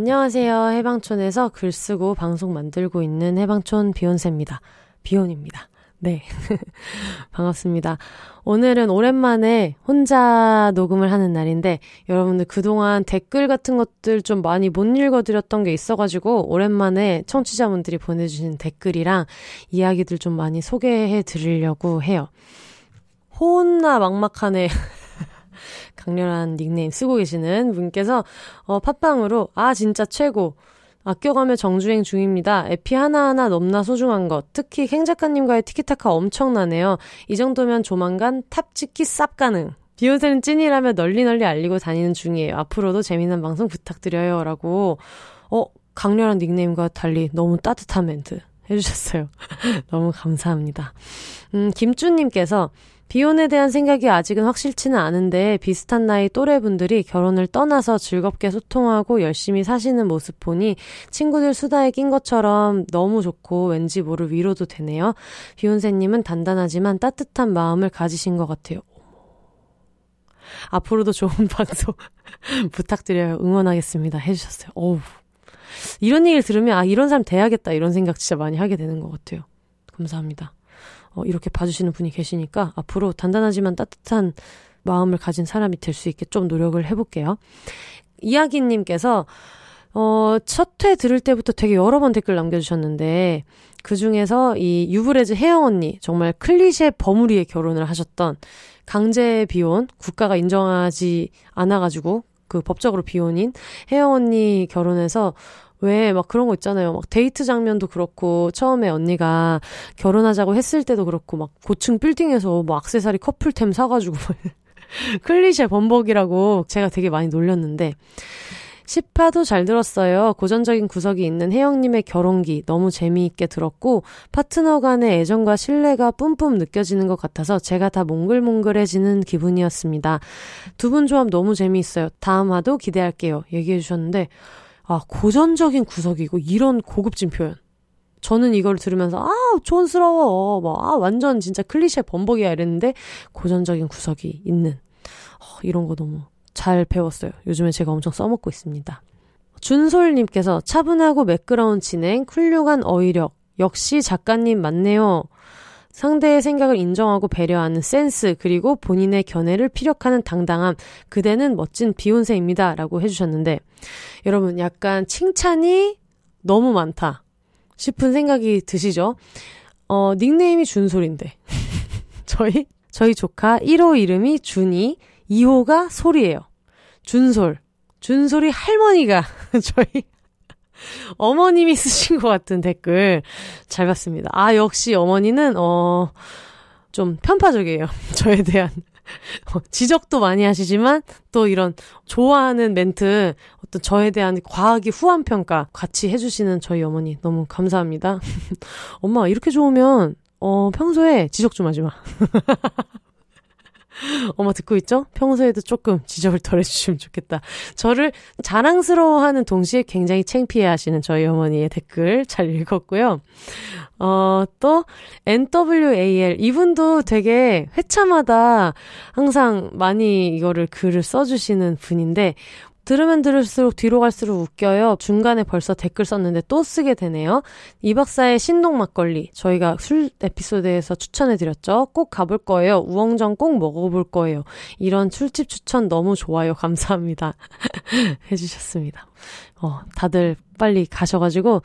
안녕하세요. 해방촌에서 글 쓰고 방송 만들고 있는 해방촌 비욘세입니다. 비욘입니다. 네. 반갑습니다. 오늘은 오랜만에 혼자 녹음을 하는 날인데 여러분들 그동안 댓글 같은 것들 좀 많이 못 읽어드렸던 게 있어가지고 오랜만에 청취자분들이 보내주신 댓글이랑 이야기들 좀 많이 소개해 드리려고 해요. 호나 막막하네. 강렬한 닉네임 쓰고 계시는 분께서 어, 팟빵으로 아 진짜 최고 아껴가며 정주행 중입니다. 에피 하나하나 넘나 소중한 것. 특히 캥 작가님과의 티키타카 엄청나네요. 이 정도면 조만간 탑 찍기 쌉 가능. 비혼세는 찐이라며 널리 널리 알리고 다니는 중이에요. 앞으로도 재미난 방송 부탁드려요. 라고, 어, 강렬한 닉네임과 달리 너무 따뜻한 멘트 해주셨어요. 너무 감사합니다. 음, 김주님께서 비혼에 대한 생각이 아직은 확실치는 않은데 비슷한 나이 또래분들이 결혼을 떠나서 즐겁게 소통하고 열심히 사시는 모습 보니 친구들 수다에 낀 것처럼 너무 좋고 왠지 모를 위로도 되네요. 비혼세님은 단단하지만 따뜻한 마음을 가지신 것 같아요. 앞으로도 좋은 방송 부탁드려요. 응원하겠습니다. 해주셨어요. 어우. 이런 얘기를 들으면, 아, 이런 사람 돼야겠다. 이런 생각 진짜 많이 하게 되는 것 같아요. 감사합니다. 어, 이렇게 봐주시는 분이 계시니까 앞으로 단단하지만 따뜻한 마음을 가진 사람이 될 수 있게 좀 노력을 해볼게요. 이야기님께서 어, 첫 회 들을 때부터 되게 여러 번 댓글 남겨주셨는데, 그 중에서 이 유브레즈 혜영 언니, 정말 클리셰 버무리에 결혼을 하셨던 강제 비혼, 국가가 인정하지 않아가지고, 그 법적으로 비혼인 혜영 언니 결혼해서 왜 막 그런 거 있잖아요. 막 데이트 장면도 그렇고 처음에 언니가 결혼하자고 했을 때도 그렇고 막 고층 빌딩에서 뭐 악세사리 커플템 사가지고 클리셰 범벅이라고 제가 되게 많이 놀렸는데 10화도 잘 들었어요. 고전적인 구석이 있는 혜영님의 결혼기 너무 재미있게 들었고 파트너 간의 애정과 신뢰가 뿜뿜 느껴지는 것 같아서 제가 다 몽글몽글해지는 기분이었습니다. 두 분 조합 너무 재미있어요. 다음 화도 기대할게요. 얘기해 주셨는데 아 고전적인 구석이고 이런 고급진 표현. 저는 이걸 들으면서 아 촌스러워 뭐 아 완전 진짜 클리셰 범벅이야 이랬는데 고전적인 구석이 있는 어, 이런 거 너무 잘 배웠어요. 요즘에 제가 엄청 써먹고 있습니다. 준솔님께서 차분하고 매끄러운 진행, 훌륭한 어휘력. 역시 작가님 맞네요. 상대의 생각을 인정하고 배려하는 센스, 그리고 본인의 견해를 피력하는 당당함. 그대는 멋진 비욘세입니다. 라고 해주셨는데, 여러분, 약간 칭찬이 너무 많다. 싶은 생각이 드시죠? 어, 닉네임이 준솔인데. 저희, 저희 조카 1호 이름이 준이, 2호가 솔이에요. 준솔. 준솔이 할머니가 저희 어머님이 쓰신 것 같은 댓글 잘 봤습니다. 아, 역시 어머니는, 어, 좀 편파적이에요. 저에 대한. 어, 지적도 많이 하시지만 또 이런 좋아하는 멘트, 어떤 저에 대한 과하게 후한 평가 같이 해주시는 저희 어머니 너무 감사합니다. 엄마, 이렇게 좋으면, 어, 평소에 지적 좀 하지 마. 엄마 듣고 있죠? 평소에도 조금 지적을 덜 해주시면 좋겠다. 저를 자랑스러워하는 동시에 굉장히 창피해 하시는 저희 어머니의 댓글 잘 읽었고요. 어, 또, NWAL. 이분도 되게 회차마다 항상 많이 이거를 글을 써주시는 분인데, 들으면 들을수록 뒤로 갈수록 웃겨요. 중간에 벌써 댓글 썼는데 또 쓰게 되네요. 이 박사의 신동 막걸리. 저희가 술 에피소드에서 추천해드렸죠. 꼭 가볼 거예요. 우엉전 꼭 먹어볼 거예요. 이런 술집 추천 너무 좋아요. 감사합니다. 해주셨습니다. 어, 다들 빨리 가셔가지고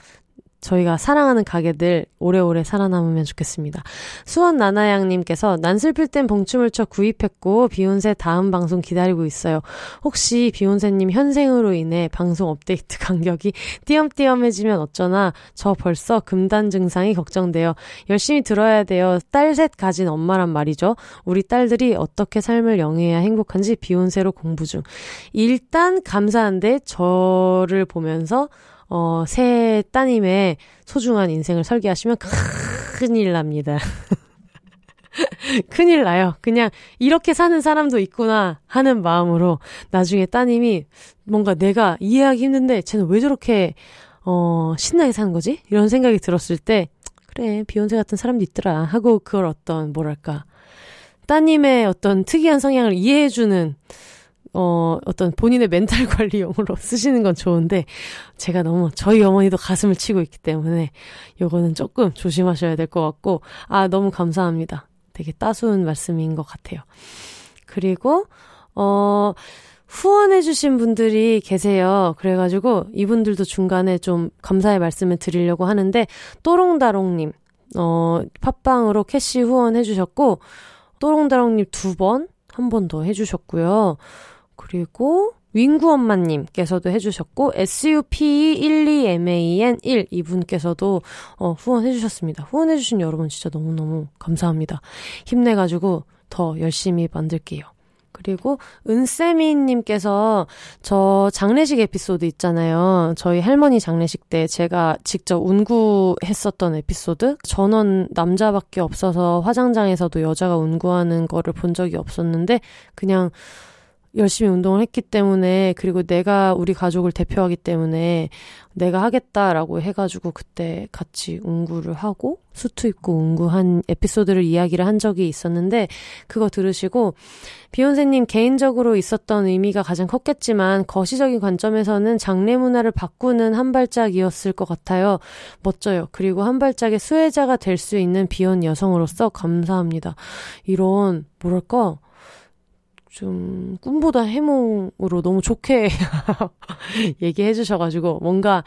저희가 사랑하는 가게들 오래오래 살아남으면 좋겠습니다. 수원 나나양님께서 난 슬플 땐 봉춤을 쳐 구입했고 비욘세 다음 방송 기다리고 있어요. 혹시 비욘세님 현생으로 인해 방송 업데이트 간격이 띄엄띄엄해지면 어쩌나 저 벌써 금단 증상이 걱정돼요. 열심히 들어야 돼요. 딸 셋 가진 엄마란 말이죠. 우리 딸들이 어떻게 삶을 영위해야 행복한지 비욘세로 공부 중. 일단 감사한데 저를 보면서 어, 새 따님의 소중한 인생을 설계하시면 큰일 납니다. 큰일 나요. 그냥 이렇게 사는 사람도 있구나 하는 마음으로 나중에 따님이 뭔가 내가 이해하기 힘든데 쟤는 왜 저렇게 어 신나게 사는 거지? 이런 생각이 들었을 때 그래 비욘세 같은 사람도 있더라 하고 그걸 어떤 뭐랄까 따님의 어떤 특이한 성향을 이해해주는 어, 어떤 본인의 멘탈 관리용으로 쓰시는 건 좋은데, 제가 너무 저희 어머니도 가슴을 치고 있기 때문에, 요거는 조금 조심하셔야 될 것 같고, 아, 너무 감사합니다. 되게 따스운 말씀인 것 같아요. 그리고, 어, 후원해주신 분들이 계세요. 그래가지고 이분들도 중간에 좀 감사의 말씀을 드리려고 하는데, 또롱다롱님, 어, 팟빵으로 캐시 후원해주셨고, 또롱다롱님 두 번, 한 번 더 해주셨고요. 그리고 윙구 엄마님께서도 해주셨고, SUP12MAN1 이분께서도 어, 후원해주셨습니다. 후원해주신 여러분 진짜 너무너무 감사합니다. 힘내가지고 더 열심히 만들게요. 그리고 은세미님께서 저 장례식 에피소드 있잖아요. 저희 할머니 장례식 때 제가 직접 운구했었던 에피소드. 전원 남자밖에 없어서 화장장에서도 여자가 운구하는 거를 본 적이 없었는데 그냥 열심히 운동을 했기 때문에 그리고 내가 우리 가족을 대표하기 때문에 내가 하겠다라고 해가지고 그때 같이 운구를 하고 수트 입고 운구한 에피소드를 이야기를 한 적이 있었는데 그거 들으시고 비욘세님 개인적으로 있었던 의미가 가장 컸겠지만 거시적인 관점에서는 장례 문화를 바꾸는 한 발짝이었을 것 같아요. 멋져요. 그리고 한 발짝의 수혜자가 될 수 있는 비혼 여성으로서 감사합니다. 이런 뭐랄까 좀 꿈보다 해몽으로 너무 좋게 얘기해 주셔가지고 뭔가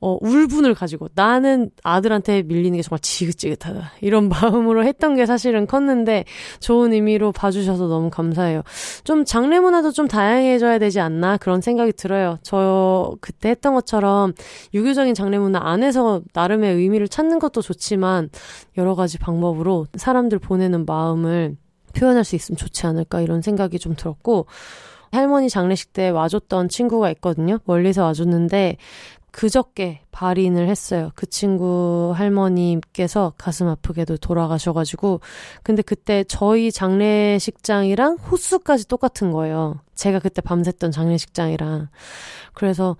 어, 울분을 가지고 나는 아들한테 밀리는 게 정말 지긋지긋하다. 이런 마음으로 했던 게 사실은 컸는데 좋은 의미로 봐주셔서 너무 감사해요. 좀 장례 문화도 좀 다양해져야 되지 않나 그런 생각이 들어요. 저 그때 했던 것처럼 유교적인 장례 문화 안에서 나름의 의미를 찾는 것도 좋지만 여러 가지 방법으로 사람들 보내는 마음을 표현할 수 있으면 좋지 않을까 이런 생각이 좀 들었고 할머니 장례식 때 와줬던 친구가 있거든요. 멀리서 와줬는데 그저께 발인을 했어요. 그 친구 할머니께서 가슴 아프게도 돌아가셔가지고 근데 그때 저희 장례식장이랑 호수까지 똑같은 거예요. 제가 그때 밤샜던 장례식장이랑 그래서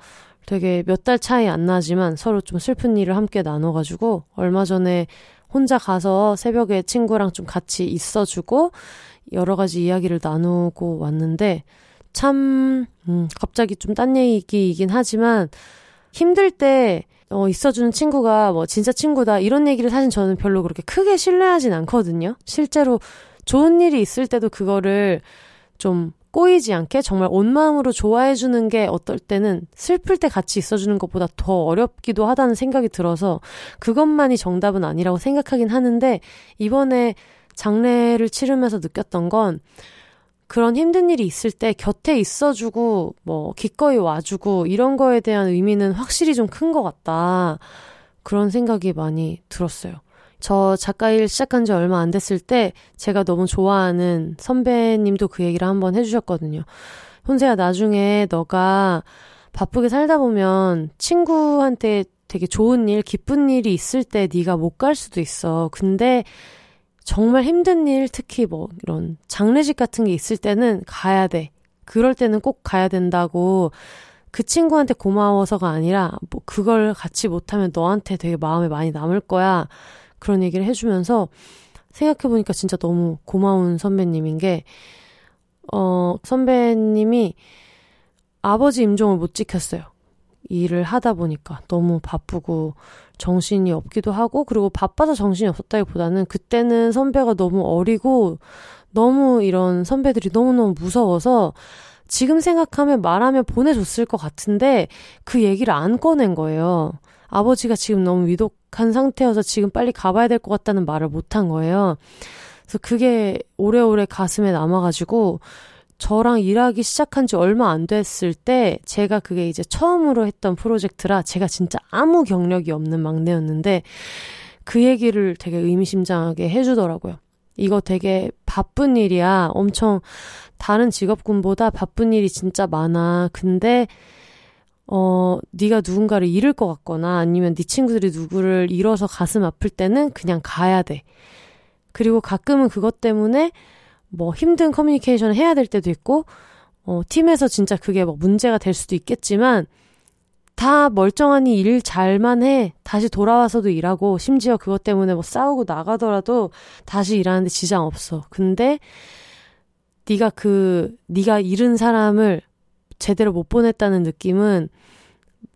되게 몇 달 차이 안 나지만 서로 좀 슬픈 일을 함께 나눠가지고 얼마 전에 혼자 가서 새벽에 친구랑 좀 같이 있어주고 여러 가지 이야기를 나누고 왔는데 참, 음, 갑자기 좀 딴 얘기이긴 하지만 힘들 때 어, 있어주는 친구가 뭐 진짜 친구다 이런 얘기를 사실 저는 별로 그렇게 크게 신뢰하진 않거든요. 실제로 좋은 일이 있을 때도 그거를 좀 꼬이지 않게 정말 온 마음으로 좋아해주는 게 어떨 때는 슬플 때 같이 있어주는 것보다 더 어렵기도 하다는 생각이 들어서 그것만이 정답은 아니라고 생각하긴 하는데 이번에 장례를 치르면서 느꼈던 건 그런 힘든 일이 있을 때 곁에 있어주고 뭐 기꺼이 와주고 이런 거에 대한 의미는 확실히 좀 큰 것 같다. 그런 생각이 많이 들었어요. 저 작가 일 시작한 지 얼마 안 됐을 때 제가 너무 좋아하는 선배님도 그 얘기를 한번 해주셨거든요. 혼세야, 나중에 너가 바쁘게 살다 보면 친구한테 되게 좋은 일, 기쁜 일이 있을 때 네가 못 갈 수도 있어. 근데 정말 힘든 일, 특히 뭐 이런 장례식 같은 게 있을 때는 가야 돼. 그럴 때는 꼭 가야 된다고 그 친구한테 고마워서가 아니라 뭐 그걸 같이 못하면 너한테 되게 마음에 많이 남을 거야. 그런 얘기를 해주면서 생각해보니까 진짜 너무 고마운 선배님인 게, 어, 선배님이 아버지 임종을 못 지켰어요. 일을 하다 보니까 너무 바쁘고 정신이 없기도 하고 그리고 바빠서 정신이 없었다기보다는 그때는 선배가 너무 어리고 너무 이런 선배들이 너무너무 무서워서 지금 생각하면 말하면 보내줬을 것 같은데 그 얘기를 안 꺼낸 거예요. 아버지가 지금 너무 위독한 상태여서 지금 빨리 가봐야 될 것 같다는 말을 못한 거예요. 그래서 그게 오래오래 가슴에 남아가지고 저랑 일하기 시작한 지 얼마 안 됐을 때 제가 그게 이제 처음으로 했던 프로젝트라 제가 진짜 아무 경력이 없는 막내였는데 그 얘기를 되게 의미심장하게 해주더라고요. 이거 되게 바쁜 일이야. 엄청 다른 직업군보다 바쁜 일이 진짜 많아. 근데 어, 네가 누군가를 잃을 것 같거나 아니면 네 친구들이 누구를 잃어서 가슴 아플 때는 그냥 가야 돼. 그리고 가끔은 그것 때문에 뭐 힘든 커뮤니케이션을 해야 될 때도 있고, 어, 팀에서 진짜 그게 뭐 문제가 될 수도 있겠지만, 다 멀쩡하니 일 잘만 해. 다시 돌아와서도 일하고, 심지어 그것 때문에 뭐 싸우고 나가더라도 다시 일하는데 지장 없어. 근데, 네가 그, 네가 잃은 사람을 제대로 못 보냈다는 느낌은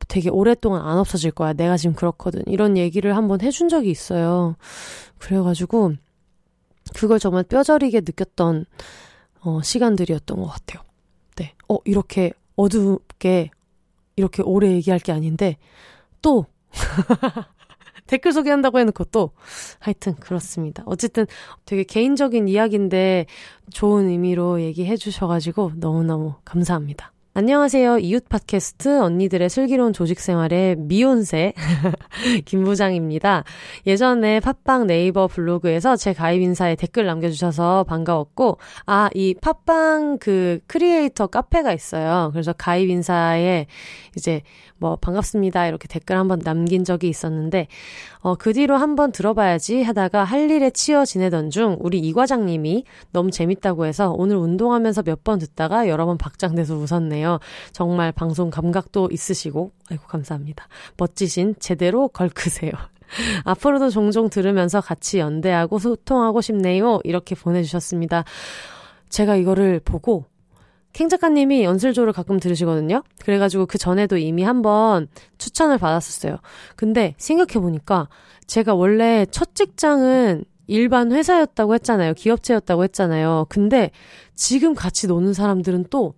되게 오랫동안 안 없어질 거야. 내가 지금 그렇거든. 이런 얘기를 한번 해준 적이 있어요. 그래가지고, 그걸 정말 뼈저리게 느꼈던, 어, 시간들이었던 것 같아요. 네. 어, 이렇게 어둡게, 이렇게 오래 얘기할 게 아닌데, 또, 댓글 소개한다고 해놓고 또, 하여튼, 그렇습니다. 어쨌든 되게 개인적인 이야기인데, 좋은 의미로 얘기해 주셔가지고, 너무너무 감사합니다. 안녕하세요. 이웃 팟캐스트 언니들의 슬기로운 조직 생활의 미온세 김 부장입니다. 예전에 팟빵 네이버 블로그에서 제 가입 인사에 댓글 남겨주셔서 반가웠고, 아, 이 팟빵 그 크리에이터 카페가 있어요. 그래서 가입 인사에 이제 뭐 반갑습니다 이렇게 댓글 한번 남긴 적이 있었는데 어, 그 뒤로 한번 들어봐야지 하다가 할 일에 치여 지내던 중 우리 이 과장님이 너무 재밌다고 해서 오늘 운동하면서 몇 번 듣다가 여러 번 박장대서 웃었네요. 정말 방송 감각도 있으시고 아이고 감사합니다. 멋지신 제대로 걸크세요. 앞으로도 종종 들으면서 같이 연대하고 소통하고 싶네요. 이렇게 보내주셨습니다. 제가 이거를 보고 캥 작가님이 연슬조를 가끔 들으시거든요. 그래가지고 그 전에도 이미 한번 추천을 받았었어요. 근데 생각해보니까 제가 원래 첫 직장은 일반 회사였다고 했잖아요. 기업체였다고 했잖아요. 근데 지금 같이 노는 사람들은 또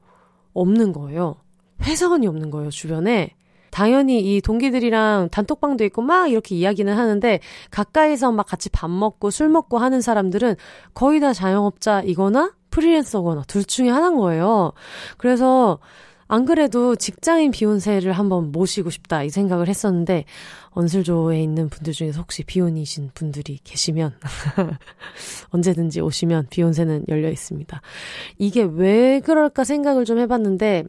없는 거예요. 회사원이 없는 거예요, 주변에. 당연히 이 동기들이랑 단톡방도 있고 막 이렇게 이야기는 하는데 가까이서 막 같이 밥 먹고 술 먹고 하는 사람들은 거의 다 자영업자이거나 프리랜서거나 둘 중에 하나인 거예요. 그래서 안 그래도 직장인 비욘세를 한번 모시고 싶다 이 생각을 했었는데 언슬조에 있는 분들 중에서 혹시 비혼이신 분들이 계시면 언제든지 오시면 비욘세는 열려 있습니다. 이게 왜 그럴까 생각을 좀 해봤는데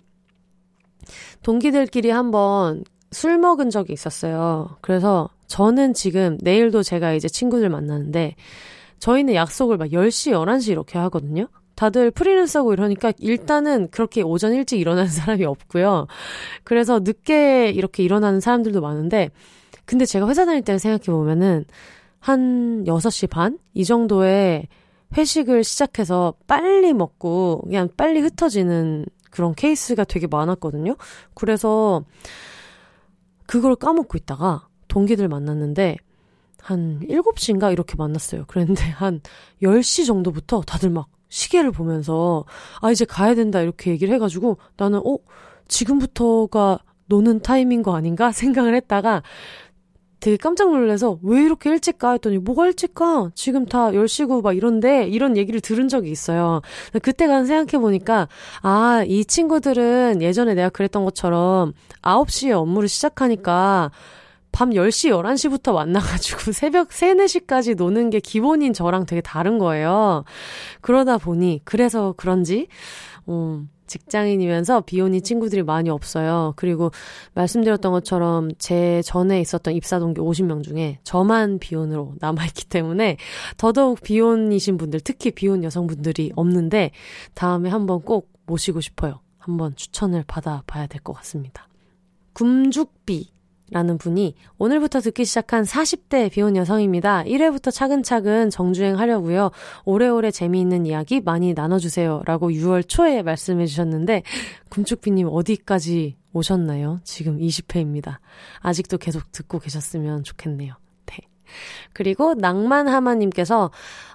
동기들끼리 한번 술 먹은 적이 있었어요. 그래서 저는 지금 내일도 제가 이제 친구들 만나는데 저희는 약속을 막 10시, 11시 이렇게 하거든요. 다들 프리랜서고 이러니까 일단은 그렇게 오전 일찍 일어나는 사람이 없고요. 그래서 늦게 이렇게 일어나는 사람들도 많은데 근데 제가 회사 다닐 때를 생각해 보면은 한 6시 반? 이 정도에 회식을 시작해서 빨리 먹고 그냥 빨리 흩어지는 그런 케이스가 되게 많았거든요. 그래서 그걸 까먹고 있다가 동기들 만났는데 한 7시인가 이렇게 만났어요. 그랬는데 한 10시 정도부터 다들 막 시계를 보면서 아 이제 가야 된다 이렇게 얘기를 해가지고 나는 어 지금부터가 노는 타임인 거 아닌가 생각을 했다가 되게 깜짝 놀라서 왜 이렇게 일찍 가 했더니 뭐가 일찍 가 지금 다 10시고 막 이런데 이런 얘기를 들은 적이 있어요. 그때 가 생각해 보니까 아 이 친구들은 예전에 내가 그랬던 것처럼 9시에 업무를 시작하니까 밤 10시, 11시부터 만나가지고 새벽 3, 4시까지 노는 게 기본인 저랑 되게 다른 거예요. 그러다 보니, 그래서 그런지, 음, 직장인이면서 비혼인 친구들이 많이 없어요. 그리고 말씀드렸던 것처럼 제 전에 있었던 입사 동기 50명 중에 저만 비혼으로 남아있기 때문에 더더욱 비혼이신 분들, 특히 비혼 여성분들이 없는데 다음에 한번 꼭 모시고 싶어요. 한번 추천을 받아봐야 될 것 같습니다. 굼죽비 라는 분이 오늘부터 듣기 시작한 40대 비혼 여성입니다. 1회부터 차근차근 정주행 하려고요. 오래오래 재미있는 이야기 많이 나눠주세요. 라고 6월 초에 말씀해 주셨는데, 금축비님 어디까지 오셨나요? 지금 20회입니다. 아직도 계속 듣고 계셨으면 좋겠네요. 그리고 낭만하마님께서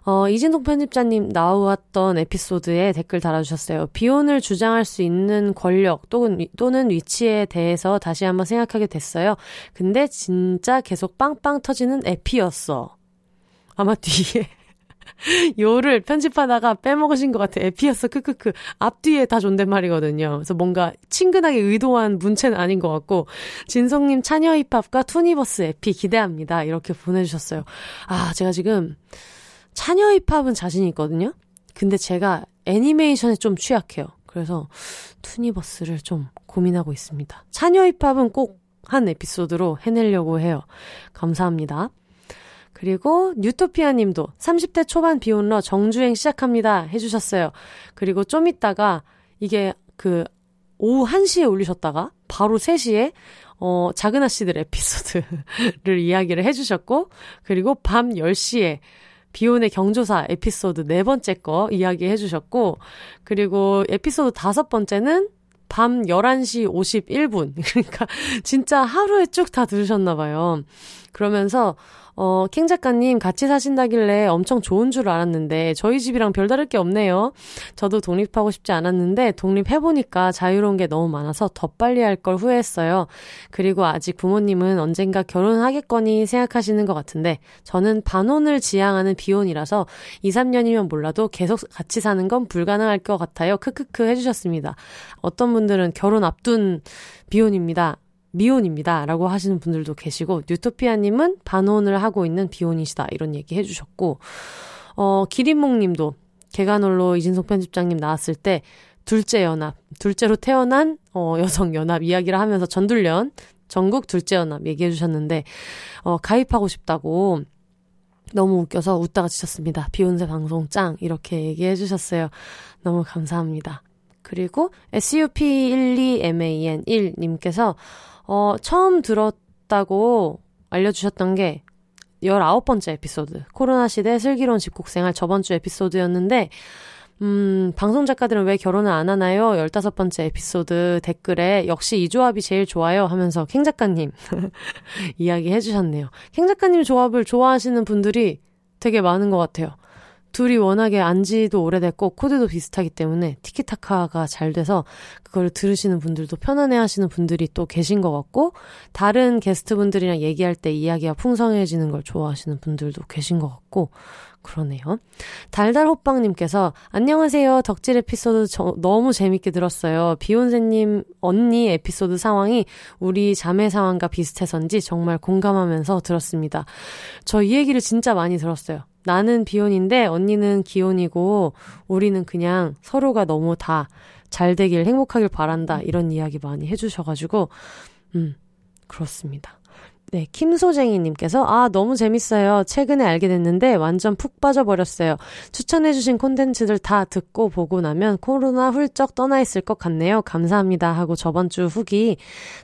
어, 이진동 편집자님 나왔던 에피소드에 댓글 달아주셨어요. 비혼을 주장할 수 있는 권력 또는, 또는 위치에 대해서 다시 한번 생각하게 됐어요. 근데 진짜 계속 빵빵 터지는 에피였어. 아마 뒤에 요를 편집하다가 빼먹으신 것 같아. 에피어스 크크크. 앞뒤에 다 존댓말이거든요. 그래서 뭔가 친근하게 의도한 문체는 아닌 것 같고, 진성님 차녀 힙합과 투니버스 에피 기대합니다. 이렇게 보내주셨어요. 아, 제가 지금 차녀 힙합은 자신 있거든요? 근데 제가 애니메이션에 좀 취약해요. 그래서 투니버스를 좀 고민하고 있습니다. 차녀 힙합은 꼭 한 에피소드로 해내려고 해요. 감사합니다. 그리고 뉴토피아 님도 30대 초반 비혼러 정주행 시작합니다. 해주셨어요. 그리고 좀 있다가 이게 그 오후 1시에 올리셨다가 바로 3시에 어, 작은 아씨들 에피소드를 이야기를 해주셨고, 그리고 밤 10시에 비혼의 경조사 에피소드 네 번째 거 이야기 해주셨고, 그리고 에피소드 다섯 번째는 밤 11시 51분. 그러니까 진짜 하루에 쭉 다 들으셨나봐요. 그러면서, 어, 킹 작가님 같이 사신다길래 엄청 좋은 줄 알았는데 저희 집이랑 별다를 게 없네요. 저도 독립하고 싶지 않았는데 독립해보니까 자유로운 게 너무 많아서 더 빨리 할 걸 후회했어요. 그리고 아직 부모님은 언젠가 결혼하겠거니 생각하시는 것 같은데 저는 반혼을 지향하는 비혼이라서 2, 3년이면 몰라도 계속 같이 사는 건 불가능할 것 같아요. 크크크 해주셨습니다. 어떤 분들은 결혼 앞둔 비혼입니다. 미혼입니다. 라고 하시는 분들도 계시고, 뉴토피아님은 반혼을 하고 있는 비혼이시다. 이런 얘기 해주셨고, 어, 기린목 님도 개간홀로 이진석 편집장님 나왔을 때, 둘째 연합, 둘째로 태어난, 어, 여성 연합 이야기를 하면서 전둘련, 전국 둘째 연합 얘기해 주셨는데, 어, 가입하고 싶다고, 너무 웃겨서 웃다가 지쳤습니다. 비욘세 방송 짱. 이렇게 얘기해 주셨어요. 너무 감사합니다. 그리고 SUP12MAN1님께서 어, 처음 들었다고 알려주셨던 게 19번째 에피소드. 코로나 시대 슬기로운 집콕생활 저번 주 에피소드였는데, 음, 방송 작가들은 왜 결혼을 안 하나요? 15번째 에피소드 댓글에 역시 이 조합이 제일 좋아요 하면서 캥 작가님 이야기 해주셨네요. 캥 작가님 조합을 좋아하시는 분들이 되게 많은 것 같아요. 둘이 워낙에 안지도 오래됐고 코드도 비슷하기 때문에 티키타카가 잘 돼서 그걸 들으시는 분들도 편안해 하시는 분들이 또 계신 것 같고 다른 게스트분들이랑 얘기할 때 이야기가 풍성해지는 걸 좋아하시는 분들도 계신 것 같고 그러네요. 달달호빵님께서 안녕하세요. 덕질 에피소드 저, 너무 재밌게 들었어요. 비욘세님 언니 에피소드 상황이 우리 자매 상황과 비슷해서인지 정말 공감하면서 들었습니다. 저 이 얘기를 진짜 많이 들었어요. 나는 비혼인데 언니는 기혼이고 우리는 그냥 서로가 너무 다 잘 되길 행복하길 바란다 이런 이야기 많이 해주셔가지고 음 그렇습니다. 네, 김소쟁이님께서, 아, 너무 재밌어요. 최근에 알게 됐는데 완전 푹 빠져버렸어요. 추천해주신 콘텐츠들 다 듣고 보고 나면 코로나 훌쩍 떠나 있을 것 같네요. 감사합니다. 하고 저번 주 후기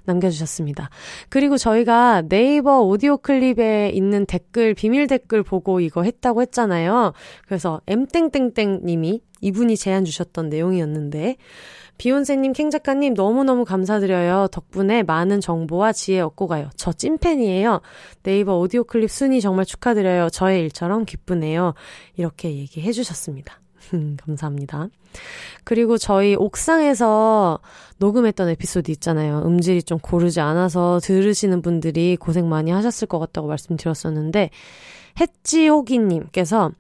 남겨주셨습니다. 그리고 저희가 네이버 오디오 클립에 있는 댓글, 비밀 댓글 보고 이거 했다고 했잖아요. 그래서 엠땡땡땡님이 이분이 제안 주셨던 내용이었는데, 비욘세님, 캥 작가님 너무너무 감사드려요. 덕분에 많은 정보와 지혜 얻고 가요. 저 찐팬이에요. 네이버 오디오 클립 순위 정말 축하드려요. 저의 일처럼 기쁘네요. 이렇게 얘기해 주셨습니다. 감사합니다. 그리고 저희 옥상에서 녹음했던 에피소드 있잖아요. 음질이 좀 고르지 않아서 들으시는 분들이 고생 많이 하셨을 것 같다고 말씀드렸었는데, 햇지호기님께서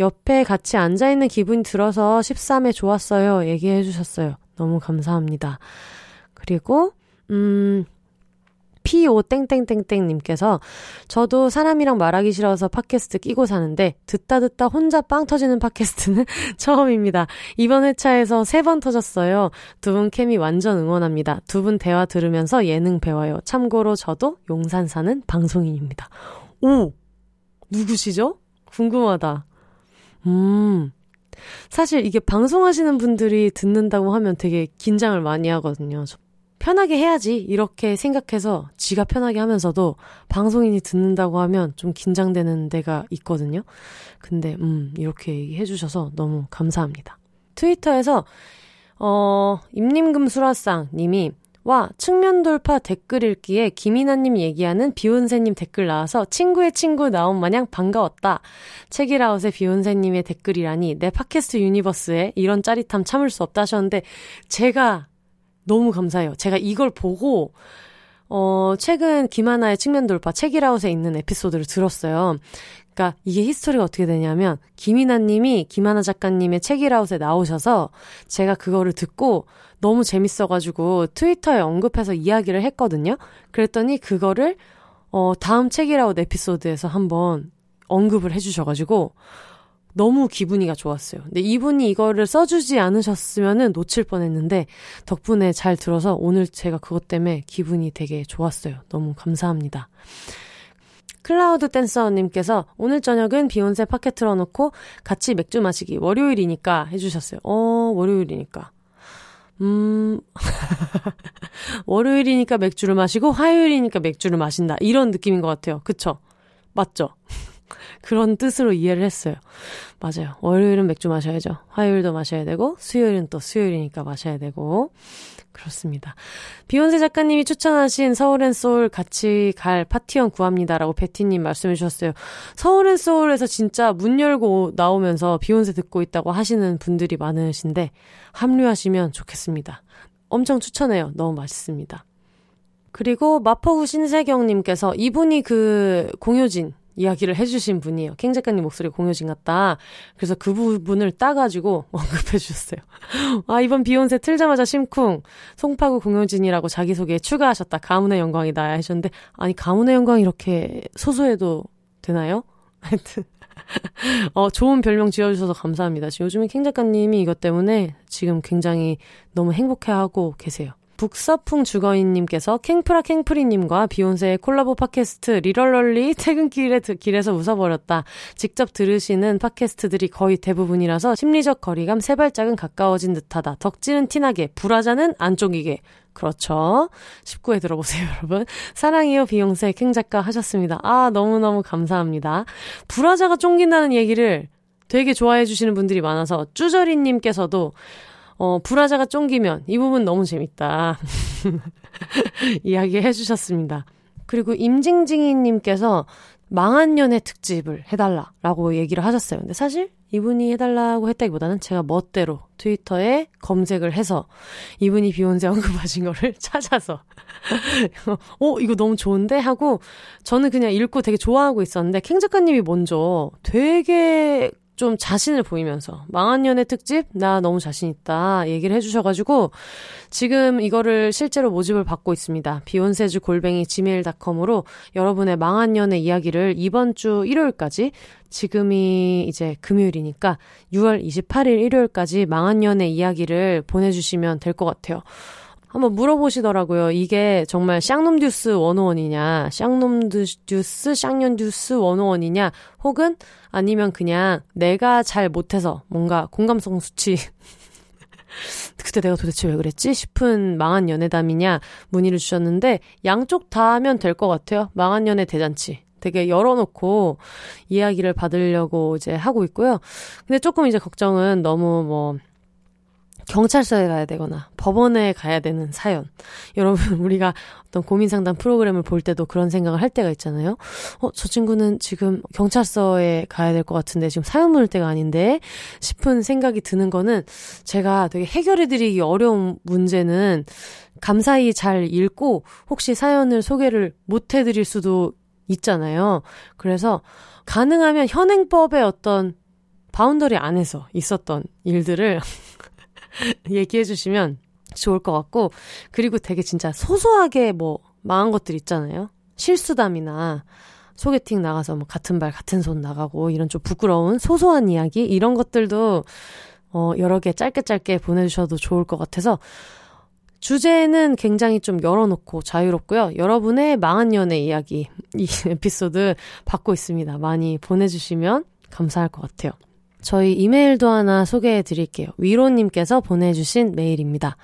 옆에 같이 앉아있는 기분이 들어서 13회 좋았어요. 얘기해 주셨어요. 너무 감사합니다. 그리고, 음, P5 땡땡땡땡님께서 저도 사람이랑 말하기 싫어서 팟캐스트 끼고 사는데 듣다 듣다 혼자 빵 터지는 팟캐스트는 처음입니다. 이번 회차에서 세 번 터졌어요. 두 분 케미 완전 응원합니다. 두 분 대화 들으면서 예능 배워요. 참고로 저도 용산 사는 방송인입니다. 오! 누구시죠? 궁금하다. 음. 사실 이게 방송하시는 분들이 듣는다고 하면 되게 긴장을 많이 하거든요. 편하게 해야지 이렇게 생각해서 지가 편하게 하면서도 방송인이 듣는다고 하면 좀 긴장되는 데가 있거든요. 근데 음 이렇게 얘기해 주셔서 너무 감사합니다. 트위터에서 어 임님금수라상 님이 와, 측면 돌파 댓글 읽기에 김이나님 얘기하는 비혼세님 댓글 나와서 친구의 친구 나온 마냥 반가웠다. 책읽아웃의 비혼세님의 댓글이라니 내 팟캐스트 universe에 이런 짜릿함 참을 수 없다 하셨는데 제가 너무 감사해요. 제가 이걸 보고 어, 최근 김하나의 측면 돌파 책읽아웃에 있는 에피소드를 들었어요. 그러니까 이게 history가 어떻게 되냐면 김이나 님이 김하나 작가님의 책읽아웃에 나오셔서 제가 그거를 듣고 너무 재밌어가지고 트위터에 언급해서 이야기를 했거든요. 그랬더니 그거를 어, 다음 책이라웃 에피소드에서 한번 언급을 해주셔가지고 너무 기분이가 좋았어요. 근데 이분이 이거를 써주지 않으셨으면은 놓칠 뻔했는데 덕분에 잘 들어서 오늘 제가 그것 때문에 기분이 되게 좋았어요. 너무 감사합니다. 클라우드 댄서님께서 오늘 저녁은 비욘세 파켓 틀어놓고 같이 맥주 마시기 월요일이니까 해주셨어요. 어, 월요일이니까. 음, 월요일이니까 맥주를 마시고 화요일이니까 맥주를 마신다. 이런 느낌인 것 같아요. 그쵸? 맞죠? 그런 뜻으로 이해를 했어요. 맞아요. 월요일은 맥주 마셔야죠. 화요일도 마셔야 되고, 수요일은 또 수요일이니까 마셔야 되고. 그렇습니다. 비욘세 작가님이 추천하신 서울앤소울 같이 갈 파티원 구합니다라고 베티님 말씀해 주셨어요. 서울앤소울에서 진짜 문 열고 나오면서 비욘세 듣고 있다고 하시는 분들이 많으신데 합류하시면 좋겠습니다. 엄청 추천해요. 너무 맛있습니다. 그리고 마포구 신세경님께서 이분이 그 공효진 이야기를 해주신 분이에요. 캥 작가님 목소리 공효진 같다. 그래서 그 부분을 따가지고 언급해 주셨어요. 아, 이번 비욘세 틀자마자 심쿵. 송파구 공효진이라고 자기소개에 추가하셨다. 가문의 영광이다. 하셨는데, 아니, 가문의 영광 이렇게 소소해도 되나요? 하여튼. 어, 좋은 별명 지어주셔서 감사합니다. 지금 요즘에 캥 작가님이 이것 때문에 지금 굉장히 너무 행복해하고 계세요. 북서풍 주거인님께서 캥프라 캥프리님과 비욘세의 콜라보 팟캐스트 리럴럴리 퇴근길에 길에서 웃어버렸다. 직접 들으시는 팟캐스트들이 거의 대부분이라서 심리적 거리감 세 발짝은 가까워진 듯하다. 덕지는 티나게, 불화자는 안쪽이게. 그렇죠. 19회 들어보세요, 여러분. 사랑이요, 비욘세 캥 작가 하셨습니다. 아, 너무너무 감사합니다. 불화자가 쫑긴다는 얘기를 되게 좋아해 주시는 분들이 많아서 쭈저리님께서도 어, 불화자가 쫑기면 이 부분 너무 재밌다. 이야기 해주셨습니다. 그리고 임징징이님께서 망한 연애 특집을 해달라라고 얘기를 하셨어요. 근데 사실 이분이 해달라고 했다기보다는 제가 멋대로 트위터에 검색을 해서 이분이 비욘세 언급하신 거를 찾아서 어 이거 너무 좋은데 하고 저는 그냥 읽고 되게 좋아하고 있었는데 캥 작가님이 먼저 되게 좀 자신을 보이면서 망한 연애 특집 나 너무 자신 있다 얘기를 해주셔가지고 지금 이거를 실제로 모집을 받고 있습니다. 비욘세즈 골뱅이 지메일닷컴으로 여러분의 망한 연애 이야기를 이번 주 일요일까지 지금이 이제 금요일이니까 6월 28일 일요일까지 망한 연애 이야기를 보내주시면 될 것 같아요. 한번 물어보시더라고요. 이게 정말 쌍놈 듀스 101이냐, 쌍놈 듀스, 쌍년 듀스 101이냐, 혹은 아니면 그냥 내가 잘 못해서 뭔가 공감성 수치 그때 내가 도대체 왜 그랬지 싶은 망한 연애담이냐 문의를 주셨는데 양쪽 다 하면 될 것 같아요. 망한 연애 대잔치. 되게 열어놓고 이야기를 받으려고 이제 하고 있고요. 근데 조금 이제 걱정은 너무 뭐 경찰서에 가야 되거나 법원에 가야 되는 사연. 여러분, 우리가 어떤 고민 상담 프로그램을 볼 때도 그런 생각을 할 때가 있잖아요. 어, 저 친구는 지금 경찰서에 가야 될 것 같은데 지금 사연 물을 때가 아닌데 싶은 생각이 드는 거는 제가 되게 해결해드리기 어려운 문제는 감사히 잘 읽고 혹시 사연을 소개를 못 해드릴 수도 있잖아요. 그래서 가능하면 현행법의 어떤 boundary 안에서 있었던 일들을 얘기해 주시면 좋을 것 같고, 그리고 되게 진짜 소소하게 뭐, 망한 것들 있잖아요. 실수담이나, 소개팅 나가서 뭐 같은 발 같은 손 나가고 이런 좀 부끄러운 소소한 이야기 이런 것들도 어 여러 개 짧게 짧게 보내주셔도 좋을 것 같아서 주제는 굉장히 좀 열어놓고 자유롭고요. 여러분의 망한 연애 이야기 이 에피소드 받고 있습니다. 많이 보내주시면 감사할 것 같아요. 저희 이메일도 하나 소개해 드릴게요. 위로님께서 보내주신 메일입니다.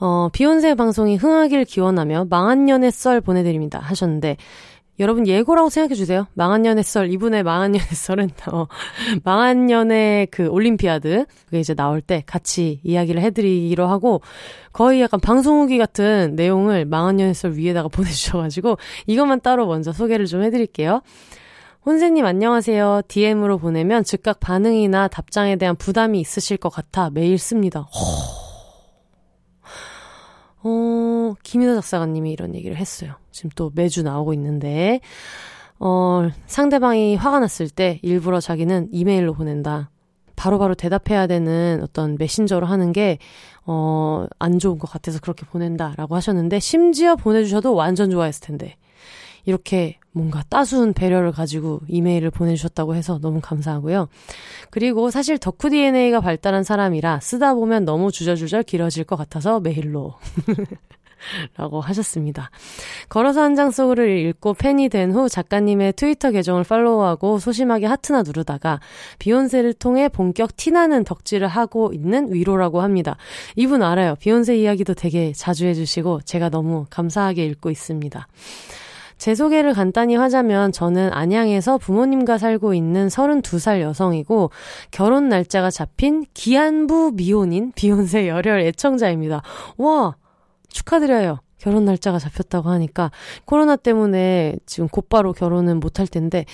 어, 비욘세 방송이 흥하길 기원하며 망한 연애 썰 보내드립니다. 하셨는데, 여러분 예고라고 생각해 주세요. 망한 연애 썰, 이분의 망한 연애 썰은, 어, 망한 연애 그 올림피아드, 그게 이제 나올 때 같이 이야기를 해드리기로 하고, 거의 약간 방송 후기 같은 내용을 망한 연애 썰 위에다가 보내주셔가지고, 이것만 따로 먼저 소개를 좀 해드릴게요. 혼세님 안녕하세요. DM으로 보내면 즉각 반응이나 답장에 대한 부담이 있으실 것 같아 메일 씁니다. 어, 김희나 작사가님이 이런 얘기를 했어요. 지금 또 매주 나오고 있는데, 어, 상대방이 화가 났을 때 일부러 자기는 이메일로 보낸다. 바로바로 바로 대답해야 되는 어떤 메신저로 하는 게, 어, 안 좋은 것 같아서 그렇게 보낸다라고 하셨는데, 심지어 보내주셔도 완전 좋아했을 텐데. 이렇게 뭔가 따스운 배려를 가지고 이메일을 보내주셨다고 해서 너무 감사하고요. 그리고 사실 덕후 DNA가 발달한 사람이라 쓰다 보면 너무 주저주저 길어질 것 같아서 메일로. 라고 하셨습니다. 걸어서 한 장 속을 읽고 팬이 된 후 작가님의 트위터 계정을 팔로우하고 소심하게 하트나 누르다가 비욘세를 통해 본격 티나는 덕질을 하고 있는 위로라고 합니다. 이분 알아요. 비욘세 이야기도 되게 자주 해주시고 제가 너무 감사하게 읽고 있습니다. 제 소개를 간단히 하자면 저는 안양에서 부모님과 살고 있는 32살 여성이고 결혼 날짜가 잡힌 기안부 미혼인 비욘세 열혈 애청자입니다. 와! 축하드려요. 결혼 날짜가 잡혔다고 하니까 코로나 때문에 지금 곧바로 결혼은 못할 텐데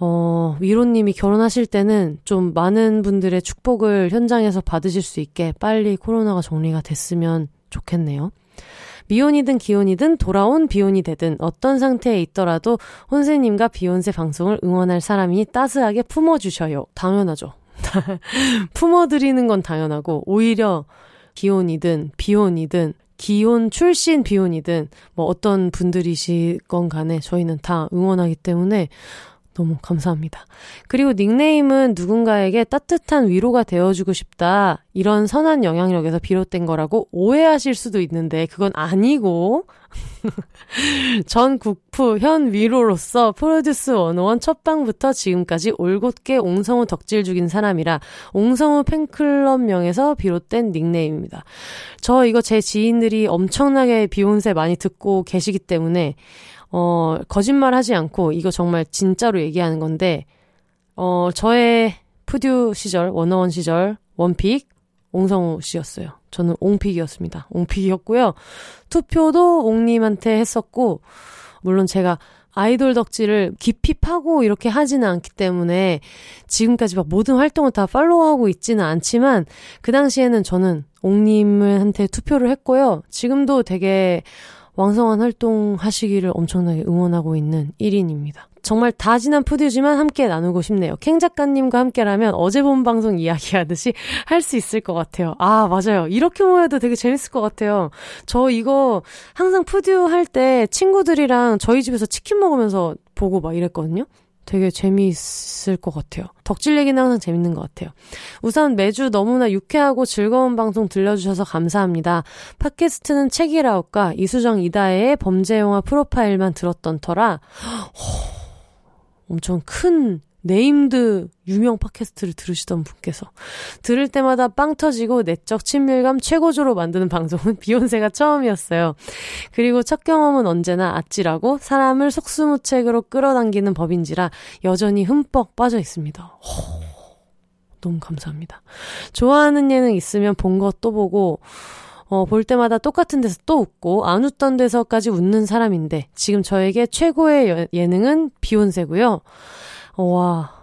어, 위로님이 결혼하실 때는 좀 많은 분들의 축복을 현장에서 받으실 수 있게 빨리 코로나가 정리가 됐으면 좋겠네요. 미혼이든 기혼이든 돌아온 비혼이 되든 어떤 상태에 있더라도 혼세님과 비욘세 방송을 응원할 사람이 따스하게 품어주셔요. 당연하죠. 품어드리는 건 당연하고 오히려 기혼이든 비혼이든 기혼 출신 비혼이든 뭐 어떤 분들이시건 간에 저희는 다 응원하기 때문에 너무 감사합니다. 그리고 닉네임은 누군가에게 따뜻한 위로가 되어주고 싶다. 이런 선한 영향력에서 비롯된 거라고 오해하실 수도 있는데 그건 아니고 전 국프 현 위로로서 프로듀스 101 첫방부터 지금까지 올곧게 옹성우 덕질 중인 사람이라 옹성우 팬클럽 명에서 비롯된 닉네임입니다. 저 이거 제 지인들이 엄청나게 비욘세 많이 듣고 계시기 때문에 어, 거짓말 하지 않고 이거 정말 진짜로 얘기하는 건데, 어, 저의 푸듀 시절, 원어원 시절, 원픽, 옹성우 씨였어요. 저는 옹픽이었습니다. 옹픽이었고요. 투표도 옹님한테 했었고, 물론 제가 아이돌 덕질을 깊이 파고 이렇게 하지는 않기 때문에 지금까지 막 모든 활동을 다 팔로우하고 있지는 않지만 그 당시에는 저는 옹님한테 투표를 했고요. 지금도 되게 왕성한 활동 하시기를 엄청나게 응원하고 있는 1인입니다. 정말 다 지난 프듀지만 함께 나누고 싶네요. 캥 작가님과 함께라면 어제 본 방송 이야기하듯이 할 수 있을 것 같아요. 아, 맞아요. 이렇게 모여도 되게 재밌을 것 같아요. 저 이거 항상 프듀 할때 친구들이랑 저희 집에서 치킨 먹으면서 보고 막 이랬거든요. 되게 재미있을 것 같아요. 덕질 얘기는 항상 재밌는 것 같아요. 우선 매주 너무나 유쾌하고 즐거운 방송 들려주셔서 감사합니다. 팟캐스트는 책읽아웃과 이수정 이다혜의 범죄영화 프로파일만 들었던 터라 허, 엄청 큰 named 유명 팟캐스트를 들으시던 분께서 들을 때마다 빵 터지고 내적 친밀감 최고조로 만드는 방송은 비혼세가 처음이었어요. 그리고 첫 경험은 언제나 아찔하고 사람을 속수무책으로 끌어당기는 법인지라 여전히 흠뻑 빠져 있습니다. 호, 너무 감사합니다. 좋아하는 예능 있으면 본거또 보고 어, 볼 때마다 똑같은 데서 또 웃고 안 웃던 데서까지 웃는 사람인데 지금 저에게 최고의 예능은 비욘세고요. 와.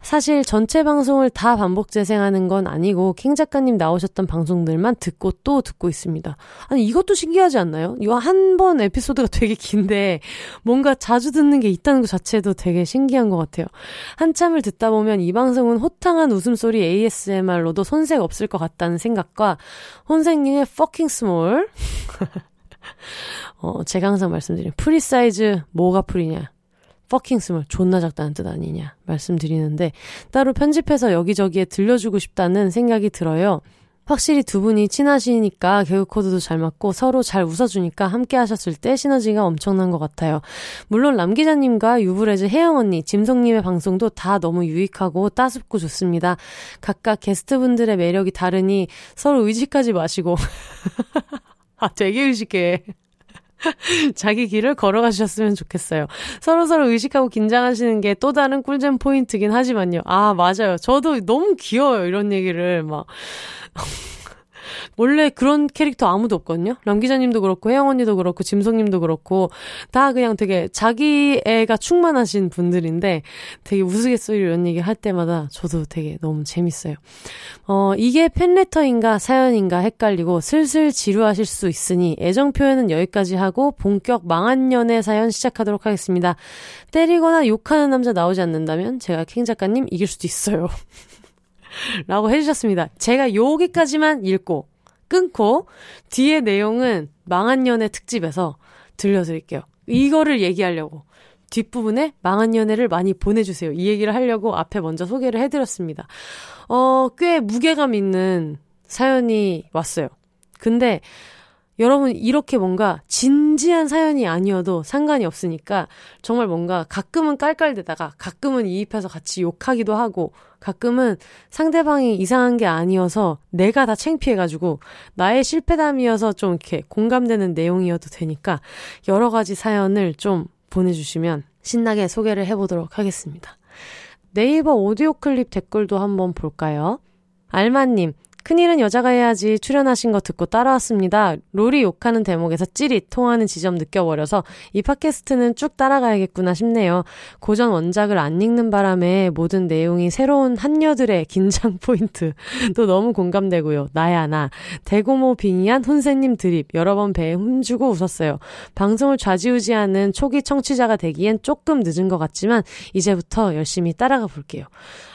사실 전체 방송을 다 반복 재생하는 건 아니고 킹 작가님 나오셨던 방송들만 듣고 또 듣고 있습니다. 아니 이것도 신기하지 않나요? 이거 한번 에피소드가 되게 긴데 뭔가 자주 듣는 게 있다는 것 자체도 되게 신기한 것 같아요. 한참을 듣다 보면 이 방송은 호탕한 웃음소리 ASMR로도 손색 없을 것 같다는 생각과 혼생님의 fucking small 어, 제가 항상 말씀드린 free size 뭐가 free냐 fucking small 존나 작다는 뜻 아니냐 말씀드리는데 따로 편집해서 여기저기에 들려주고 싶다는 생각이 들어요. 확실히 두 분이 친하시니까 개그 코드도 잘 맞고 서로 잘 웃어주니까 함께 하셨을 때 시너지가 엄청난 것 같아요. 물론 람 기자님과 유브레즈 혜영 언니, 짐송님의 방송도 다 너무 유익하고 따숩고 좋습니다. 각각 게스트분들의 매력이 다르니 서로 의지까지 마시고. 아, 되게 의식해. 자기 길을 걸어가셨으면 좋겠어요. 서로 서로 의식하고 긴장하시는 게 또 다른 꿀잼 포인트긴 하지만요. 아, 맞아요. 저도 너무 귀여워요. 이런 얘기를 막. 원래 그런 캐릭터 아무도 없거든요. 람 기자님도 그렇고 혜영 언니도 그렇고 짐송님도 그렇고 다 그냥 되게 자기 애가 충만하신 분들인데 되게 우스갯소리 이런 얘기 할 때마다 저도 되게 너무 재밌어요. 어 이게 팬레터인가 사연인가 헷갈리고 슬슬 지루하실 수 있으니 애정 표현은 여기까지 하고 본격 망한 연애 사연 시작하도록 하겠습니다. 때리거나 욕하는 남자 나오지 않는다면 제가 킹 작가님 이길 수도 있어요. 라고 해주셨습니다. 제가 여기까지만 읽고 끊고 뒤에 내용은 망한 연애 특집에서 들려드릴게요. 이거를 얘기하려고 뒷부분에 망한 연애를 많이 보내주세요. 이 얘기를 하려고 앞에 먼저 소개를 해드렸습니다. 어, 꽤 무게감 있는 사연이 왔어요. 근데 여러분 이렇게 뭔가 진지한 사연이 아니어도 상관이 없으니까 정말 뭔가 가끔은 깔깔대다가 가끔은 이입해서 같이 욕하기도 하고 가끔은 상대방이 이상한 게 아니어서 내가 다 창피해가지고 나의 실패담이어서 좀 이렇게 공감되는 내용이어도 되니까 여러 가지 사연을 좀 보내주시면 신나게 소개를 해보도록 하겠습니다. 네이버 오디오 클립 댓글도 한번 볼까요? 알마님, 큰일은 여자가 해야지 출연하신 거 듣고 따라왔습니다. 롤이 욕하는 대목에서 찌릿 통하는 지점 느껴버려서 이 팟캐스트는 쭉 따라가야겠구나 싶네요. 고전 원작을 안 읽는 바람에 모든 내용이 새로운 한여들의 긴장 포인트 또 너무 공감되고요. 나야 나 대고모 빙의한 혼세님 드립 여러 번 배에 힘주고 웃었어요. 방송을 좌지우지하는 초기 청취자가 되기엔 조금 늦은 것 같지만 이제부터 열심히 따라가 볼게요.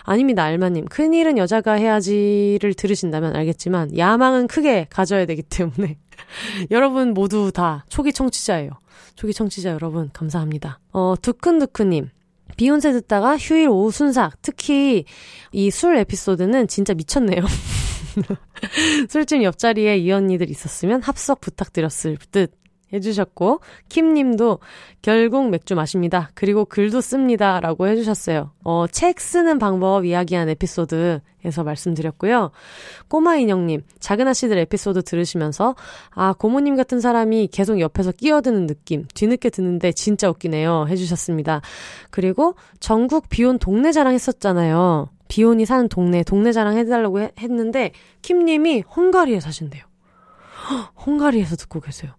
아닙니다, 알마님. 큰일은 여자가 해야지를 들으신다면 알겠지만, 야망은 크게 가져야 되기 때문에. 여러분 모두 다 초기 청취자예요. 초기 청취자 여러분, 감사합니다. 어, 두큰두큰님. 비욘세 듣다가 휴일 오후 순삭. 특히 이 술 에피소드는 진짜 미쳤네요. 술집 옆자리에 이 언니들 있었으면 합석 부탁드렸을 듯. 해주셨고, 킴님도 결국 맥주 마십니다. 그리고 글도 씁니다. 라고 해주셨어요. 어, 책 쓰는 방법 이야기한 에피소드에서 말씀드렸고요. 꼬마 인형님, 작은 아씨들 에피소드 들으시면서, 아, 고모님 같은 사람이 계속 옆에서 끼어드는 느낌, 뒤늦게 듣는데 진짜 웃기네요. 해주셨습니다. 그리고 전국 비온 동네 자랑 했었잖아요. 비온이 사는 동네, 동네 자랑 해달라고 했는데, 킴님이 헝가리에 사신대요. 헝가리에서 듣고 계세요.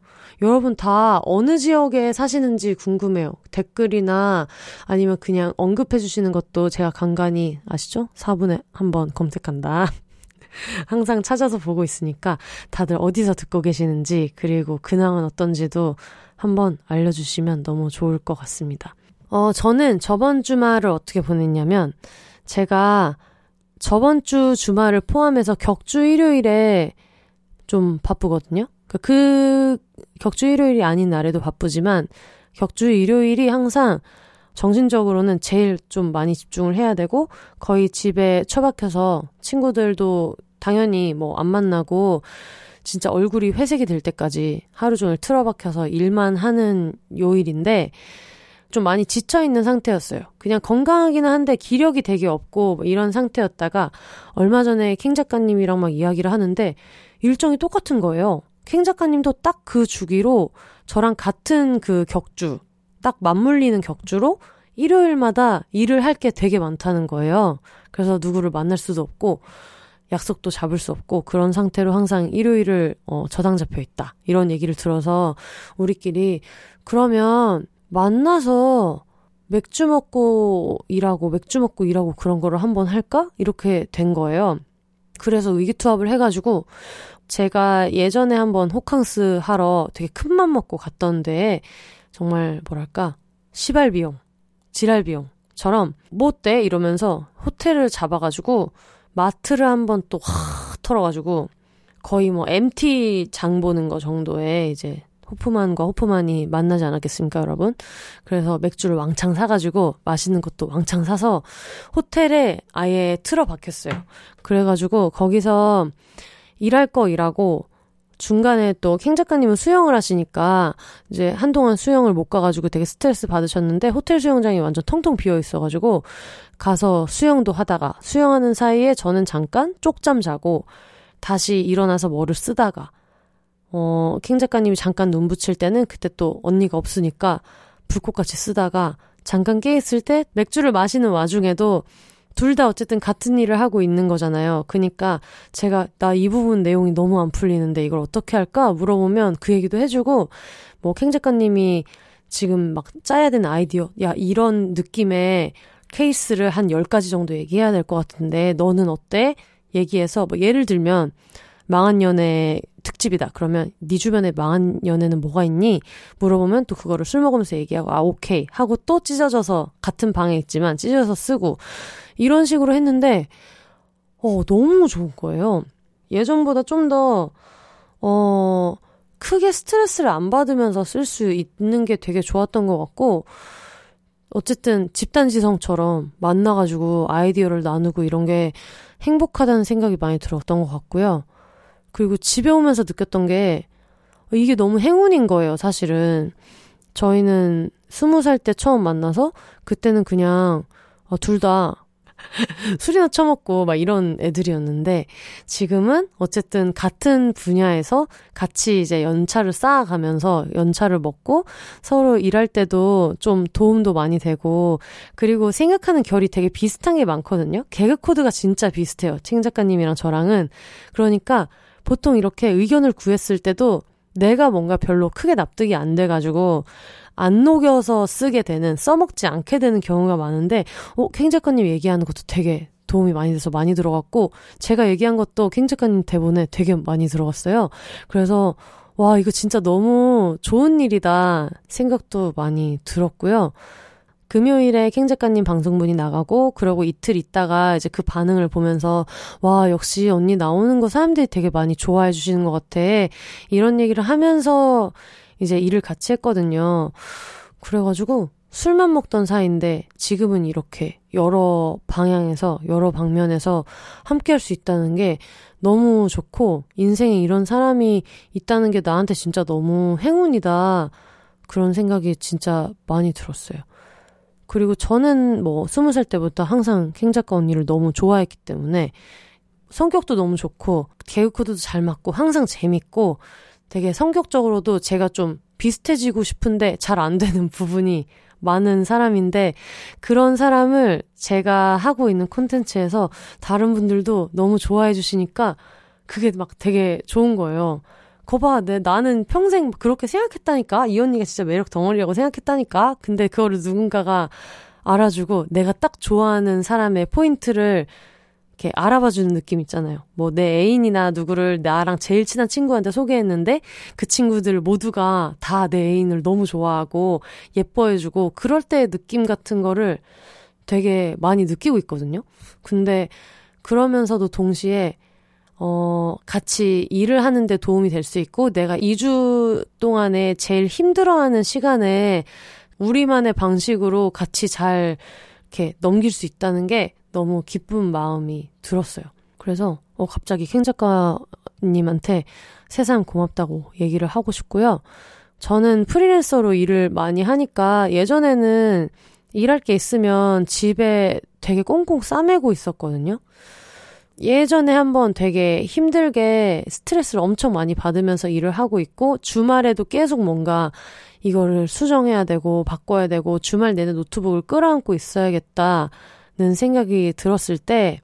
여러분 다 어느 지역에 사시는지 궁금해요. 댓글이나 아니면 그냥 언급해 주시는 것도 제가 간간히 아시죠? 4분에 한 번 검색한다. 항상 찾아서 보고 있으니까 다들 어디서 듣고 계시는지 그리고 근황은 어떤지도 한번 알려주시면 너무 좋을 것 같습니다. 어, 저는 저번 주말을 어떻게 보냈냐면 제가 저번 주 주말을 포함해서 격주 일요일에 좀 바쁘거든요. 그, 그 격주 일요일이 아닌 날에도 바쁘지만 격주 일요일이 항상 정신적으로는 제일 좀 많이 집중을 해야 되고 거의 집에 처박혀서 친구들도 당연히 뭐 안 만나고 진짜 얼굴이 회색이 될 때까지 하루 종일 틀어박혀서 일만 하는 요일인데 좀 많이 지쳐 있는 상태였어요. 그냥 건강하기는 한데 기력이 되게 없고 뭐 이런 상태였다가 얼마 전에 킹 작가님이랑 막 이야기를 하는데 일정이 똑같은 거예요. 킹 작가님도 딱 그 주기로 저랑 같은 그 격주, 딱 맞물리는 격주로 일요일마다 일을 할 게 되게 많다는 거예요. 그래서 누구를 만날 수도 없고, 약속도 잡을 수 없고, 그런 상태로 항상 일요일을, 어, 저당 잡혀 있다. 이런 얘기를 들어서, 우리끼리, 그러면 만나서 맥주 먹고 일하고, 맥주 먹고 일하고 그런 거를 한번 할까? 이렇게 된 거예요. 그래서 의기투합을 해가지고, 제가 예전에 한번 호캉스 하러 되게 큰 맘 먹고 갔던 데에 정말 뭐랄까 시발 비용, 지랄 비용처럼 뭐 어때 이러면서 호텔을 잡아가지고 마트를 한번 또 확 털어가지고 거의 뭐 MT 장 보는 거 정도에 이제 호프만과 호프만이 만나지 않았겠습니까, 여러분? 그래서 맥주를 왕창 사가지고 맛있는 것도 왕창 사서 호텔에 아예 틀어 박혔어요. 그래가지고 거기서 일할 거 일하고 중간에 또 킹 작가님은 수영을 하시니까 이제 한동안 수영을 못 가가지고 되게 스트레스 받으셨는데 호텔 수영장이 완전 텅텅 비어 있어가지고 가서 수영도 하다가 수영하는 사이에 저는 잠깐 쪽잠 자고 다시 일어나서 뭐를 쓰다가 어, 킹 작가님이 잠깐 눈 붙일 때는 그때 또 언니가 없으니까 불꽃같이 쓰다가 잠깐 깨있을 때 맥주를 마시는 와중에도 둘 다 어쨌든 같은 일을 하고 있는 거잖아요. 그니까 제가 나 이 부분 내용이 너무 안 풀리는데 이걸 어떻게 할까 물어보면 그 얘기도 해주고 뭐 캥 작가님이 지금 막 짜야 되는 아이디어 야 이런 느낌의 케이스를 한 10가지 정도 얘기해야 될 것 같은데 너는 어때? 얘기해서 뭐 예를 들면 망한 연애 특집이다. 그러면 네 주변에 망한 연애는 뭐가 있니? 물어보면 또 그거를 술 먹으면서 얘기하고 아 오케이 하고 또 찢어져서 같은 방에 있지만 찢어서 쓰고 이런 식으로 했는데 어 너무 좋은 거예요. 예전보다 좀 더 어, 크게 스트레스를 안 받으면서 쓸 수 있는 게 되게 좋았던 것 같고 어쨌든 집단지성처럼 만나가지고 아이디어를 나누고 이런 게 행복하다는 생각이 많이 들었던 것 같고요. 그리고 집에 오면서 느꼈던 게 이게 너무 행운인 거예요, 사실은. 저희는 스무 살 때 처음 만나서 그때는 그냥 어, 둘다 술이나 처먹고 막 이런 애들이었는데 지금은 어쨌든 같은 분야에서 같이 이제 연차를 쌓아가면서 연차를 먹고 서로 일할 때도 좀 도움도 많이 되고 그리고 생각하는 결이 되게 비슷한 게 많거든요. 개그 코드가 진짜 비슷해요. 칭 작가님이랑 저랑은. 그러니까 보통 이렇게 의견을 구했을 때도 내가 뭔가 별로 크게 납득이 안 돼가지고 안 녹여서 쓰게 되는, 써먹지 않게 되는 경우가 많은데, 어, 캥 작가님 얘기하는 것도 되게 도움이 많이 돼서 많이 들어갔고, 제가 얘기한 것도 캥 작가님 대본에 되게 많이 들어갔어요. 그래서, 와, 이거 진짜 너무 좋은 일이다 생각도 많이 들었고요. 금요일에 캥 작가님 방송분이 나가고 그러고 이틀 있다가 이제 그 반응을 보면서 와 역시 언니 나오는 거 사람들이 되게 많이 좋아해 주시는 것 같아 이런 얘기를 하면서 이제 일을 같이 했거든요. 그래가지고 술만 먹던 사이인데 지금은 이렇게 여러 방향에서 여러 방면에서 함께 할 수 있다는 게 너무 좋고 인생에 이런 사람이 있다는 게 나한테 진짜 너무 행운이다. 그런 생각이 진짜 많이 들었어요. 그리고 저는 뭐 스무 살 때부터 항상 캥 작가 언니를 너무 좋아했기 때문에 성격도 너무 좋고 개그 코드도 잘 맞고 항상 재밌고 되게 성격적으로도 제가 좀 비슷해지고 싶은데 잘 안 되는 부분이 많은 사람인데 그런 사람을 제가 하고 있는 콘텐츠에서 다른 분들도 너무 좋아해 주시니까 그게 막 되게 좋은 거예요. 거봐, 내, 나는 평생 그렇게 생각했다니까? 이 언니가 진짜 매력 덩어리라고 생각했다니까? 근데 그거를 누군가가 알아주고 내가 딱 좋아하는 사람의 포인트를 이렇게 알아봐 주는 느낌 있잖아요. 뭐 내 애인이나 누구를 나랑 제일 친한 친구한테 소개했는데 그 친구들 모두가 다 내 애인을 너무 좋아하고 예뻐해 주고 그럴 때의 느낌 같은 거를 되게 많이 느끼고 있거든요. 근데 그러면서도 동시에 어, 같이 일을 하는데 도움이 될 수 있고, 내가 2주 동안에 제일 힘들어하는 시간에 우리만의 방식으로 같이 잘 이렇게 넘길 수 있다는 게 너무 기쁜 마음이 들었어요. 그래서, 어, 갑자기 캥 작가님한테 세상 고맙다고 얘기를 하고 싶고요. 저는 프리랜서로 일을 많이 하니까 예전에는 일할 게 있으면 집에 되게 꽁꽁 싸매고 있었거든요. 예전에 한번 되게 힘들게 스트레스를 엄청 많이 받으면서 일을 하고 있고 주말에도 계속 뭔가 이거를 수정해야 되고 바꿔야 되고 주말 내내 노트북을 끌어안고 있어야겠다 는 생각이 들었을 때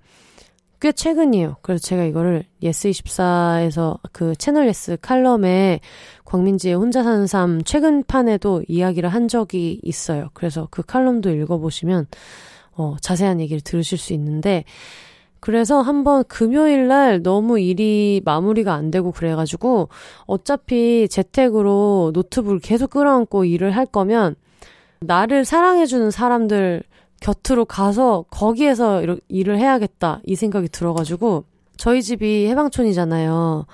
꽤 최근이에요. 그래서 제가 이거를 예스24에서 그 채널 예스 칼럼에 곽민지의 혼자 사는 삶 최근 판에도 이야기를 한 적이 있어요. 그래서 그 칼럼도 읽어보시면 어, 자세한 얘기를 들으실 수 있는데 그래서 한번 금요일 날 너무 일이 마무리가 안 되고 그래가지고 어차피 재택으로 노트북을 계속 끌어안고 일을 할 거면 나를 사랑해주는 사람들 곁으로 가서 거기에서 일을 해야겠다 이 생각이 들어가지고 저희 집이 해방촌이잖아요.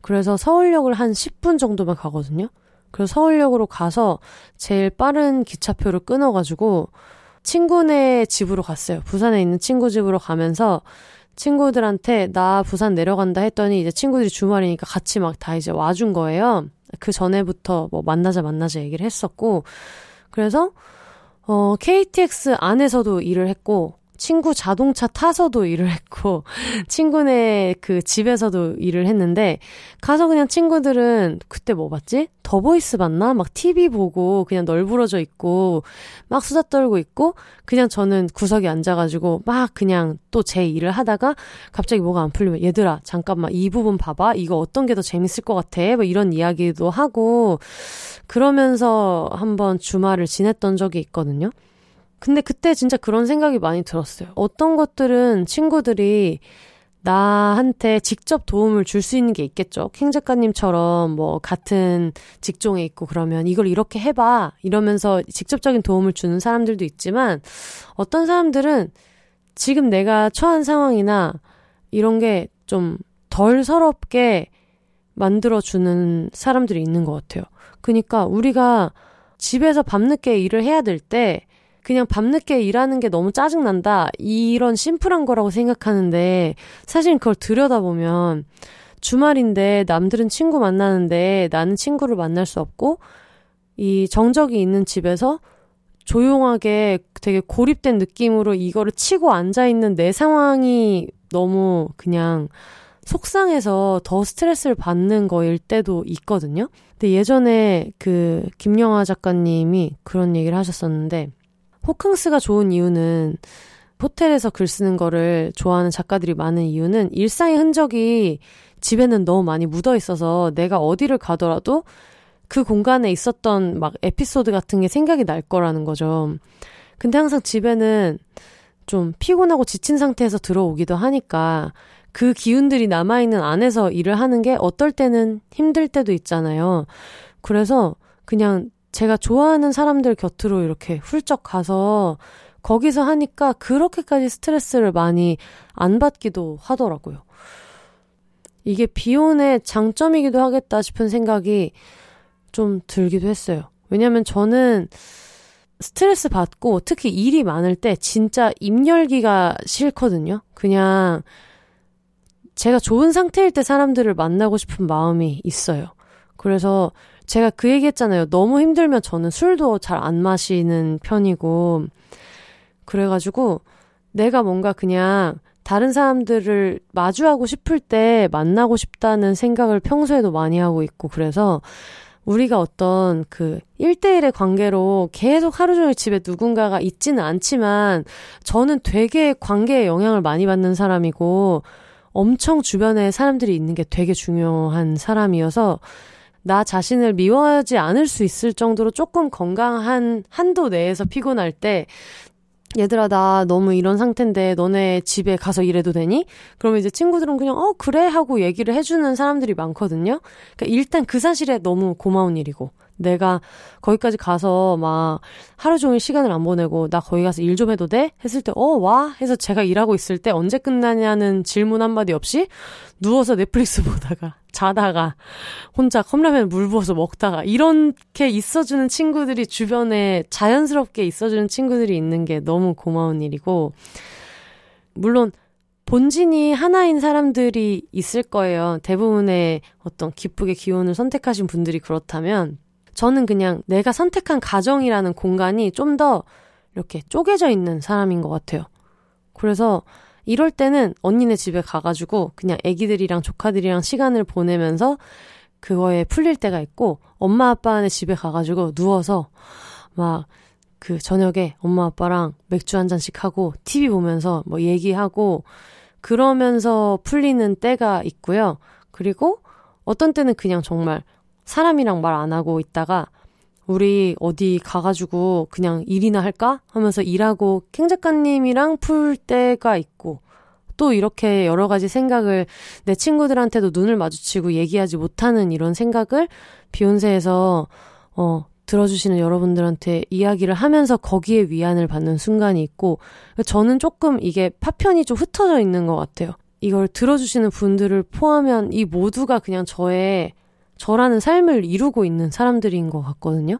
그래서 서울역을 한 10분 정도만 가거든요. 그래서 서울역으로 가서 제일 빠른 기차표를 끊어가지고 친구네 집으로 갔어요. 부산에 있는 친구 집으로 가면서 친구들한테 나 부산 내려간다 했더니 이제 친구들이 주말이니까 같이 막 다 이제 와준 거예요. 그 전에부터 뭐 만나자 만나자 얘기를 했었고 그래서 어 KTX 안에서도 일을 했고 친구 자동차 타서도 일을 했고, 친구네 그 집에서도 일을 했는데, 가서 그냥 친구들은 그때 뭐 봤지? 더보이스 봤나? 막 TV 보고 그냥 널브러져 있고, 막 수다 떨고 있고, 그냥 저는 구석에 앉아가지고 막 그냥 또 제 일을 하다가 갑자기 뭐가 안 풀리면, 얘들아, 잠깐만, 이 부분 봐봐. 이거 어떤 게 더 재밌을 것 같아. 뭐 이런 이야기도 하고, 그러면서 한번 주말을 지냈던 적이 있거든요. 근데 그때 진짜 그런 생각이 많이 들었어요. 어떤 것들은 친구들이 나한테 직접 도움을 줄 수 있는 게 있겠죠. 킹 작가님처럼 뭐 같은 직종에 있고 그러면 이걸 이렇게 해봐 이러면서 직접적인 도움을 주는 사람들도 있지만 어떤 사람들은 지금 내가 처한 상황이나 이런 게 좀 덜 서럽게 만들어주는 사람들이 있는 것 같아요. 그러니까 우리가 집에서 밤늦게 일을 해야 될 때 그냥 밤늦게 일하는 게 너무 짜증난다. 이런 심플한 거라고 생각하는데 사실 그걸 들여다보면 주말인데 남들은 친구 만나는데 나는 친구를 만날 수 없고 이 정적이 있는 집에서 조용하게 되게 고립된 느낌으로 이거를 치고 앉아 있는 내 상황이 너무 그냥 속상해서 더 스트레스를 받는 거일 때도 있거든요. 근데 예전에 그 김영하 작가님이 그런 얘기를 하셨었는데 호캉스가 좋은 이유는 호텔에서 글 쓰는 거를 좋아하는 작가들이 많은 이유는 일상의 흔적이 집에는 너무 많이 묻어 있어서 내가 어디를 가더라도 그 공간에 있었던 막 에피소드 같은 게 생각이 날 거라는 거죠. 근데 항상 집에는 좀 피곤하고 지친 상태에서 들어오기도 하니까 그 기운들이 남아있는 안에서 일을 하는 게 어떨 때는 힘들 때도 있잖아요. 그래서 그냥 제가 좋아하는 사람들 곁으로 이렇게 훌쩍 가서 거기서 하니까 그렇게까지 스트레스를 많이 안 받기도 하더라고요. 이게 비혼의 장점이기도 하겠다 싶은 생각이 좀 들기도 했어요. 왜냐면 저는 스트레스 받고 특히 일이 많을 때 진짜 입 열기가 싫거든요. 그냥 제가 좋은 상태일 때 사람들을 만나고 싶은 마음이 있어요. 그래서 제가 그 얘기 했잖아요. 너무 힘들면 저는 술도 잘 안 마시는 편이고, 그래가지고 내가 뭔가 그냥 다른 사람들을 마주하고 싶을 때 만나고 싶다는 생각을 평소에도 많이 하고 있고, 그래서 우리가 어떤 그 1대1의 관계로 계속 하루 종일 집에 누군가가 있지는 않지만, 저는 되게 관계에 영향을 많이 받는 사람이고, 엄청 주변에 사람들이 있는 게 되게 중요한 사람이어서 나 자신을 미워하지 않을 수 있을 정도로 조금 건강한 한도 내에서 피곤할 때 얘들아 나 너무 이런 상태인데 너네 집에 가서 일해도 되니? 그러면 이제 친구들은 그냥 어 그래 하고 얘기를 해주는 사람들이 많거든요. 그러니까 일단 그 사실에 너무 고마운 일이고 내가 거기까지 가서 막 하루 종일 시간을 안 보내고 나 거기 가서 일 좀 해도 돼? 했을 때 어 와 해서 제가 일하고 있을 때 언제 끝나냐는 질문 한마디 없이 누워서 넷플릭스 보다가 자다가 혼자 컵라면 물 부어서 먹다가 이렇게 있어주는 친구들이 주변에 자연스럽게 있어주는 친구들이 있는 게 너무 고마운 일이고 물론 본진이 하나인 사람들이 있을 거예요. 대부분의 어떤 기쁘게 기혼을 선택하신 분들이 그렇다면 저는 그냥 내가 선택한 가정이라는 공간이 좀 더 이렇게 쪼개져 있는 사람인 것 같아요. 그래서 이럴 때는 언니네 집에 가가지고 그냥 애기들이랑 조카들이랑 시간을 보내면서 그거에 풀릴 때가 있고 엄마 아빠네 집에 가가지고 누워서 막 그 저녁에 엄마 아빠랑 맥주 한 잔씩 하고 TV 보면서 뭐 얘기하고 그러면서 풀리는 때가 있고요. 그리고 어떤 때는 그냥 정말 사람이랑 말 안 하고 있다가 우리 어디 가가지고 그냥 일이나 할까? 하면서 일하고 캥 작가님이랑 풀 때가 있고 또 이렇게 여러 가지 생각을 내 친구들한테도 눈을 마주치고 얘기하지 못하는 이런 생각을 비욘세에서 어 들어주시는 여러분들한테 이야기를 하면서 거기에 위안을 받는 순간이 있고 저는 조금 이게 파편이 좀 흩어져 있는 것 같아요. 이걸 들어주시는 분들을 포함한 이 모두가 그냥 저의 저라는 삶을 이루고 있는 사람들인 것 같거든요.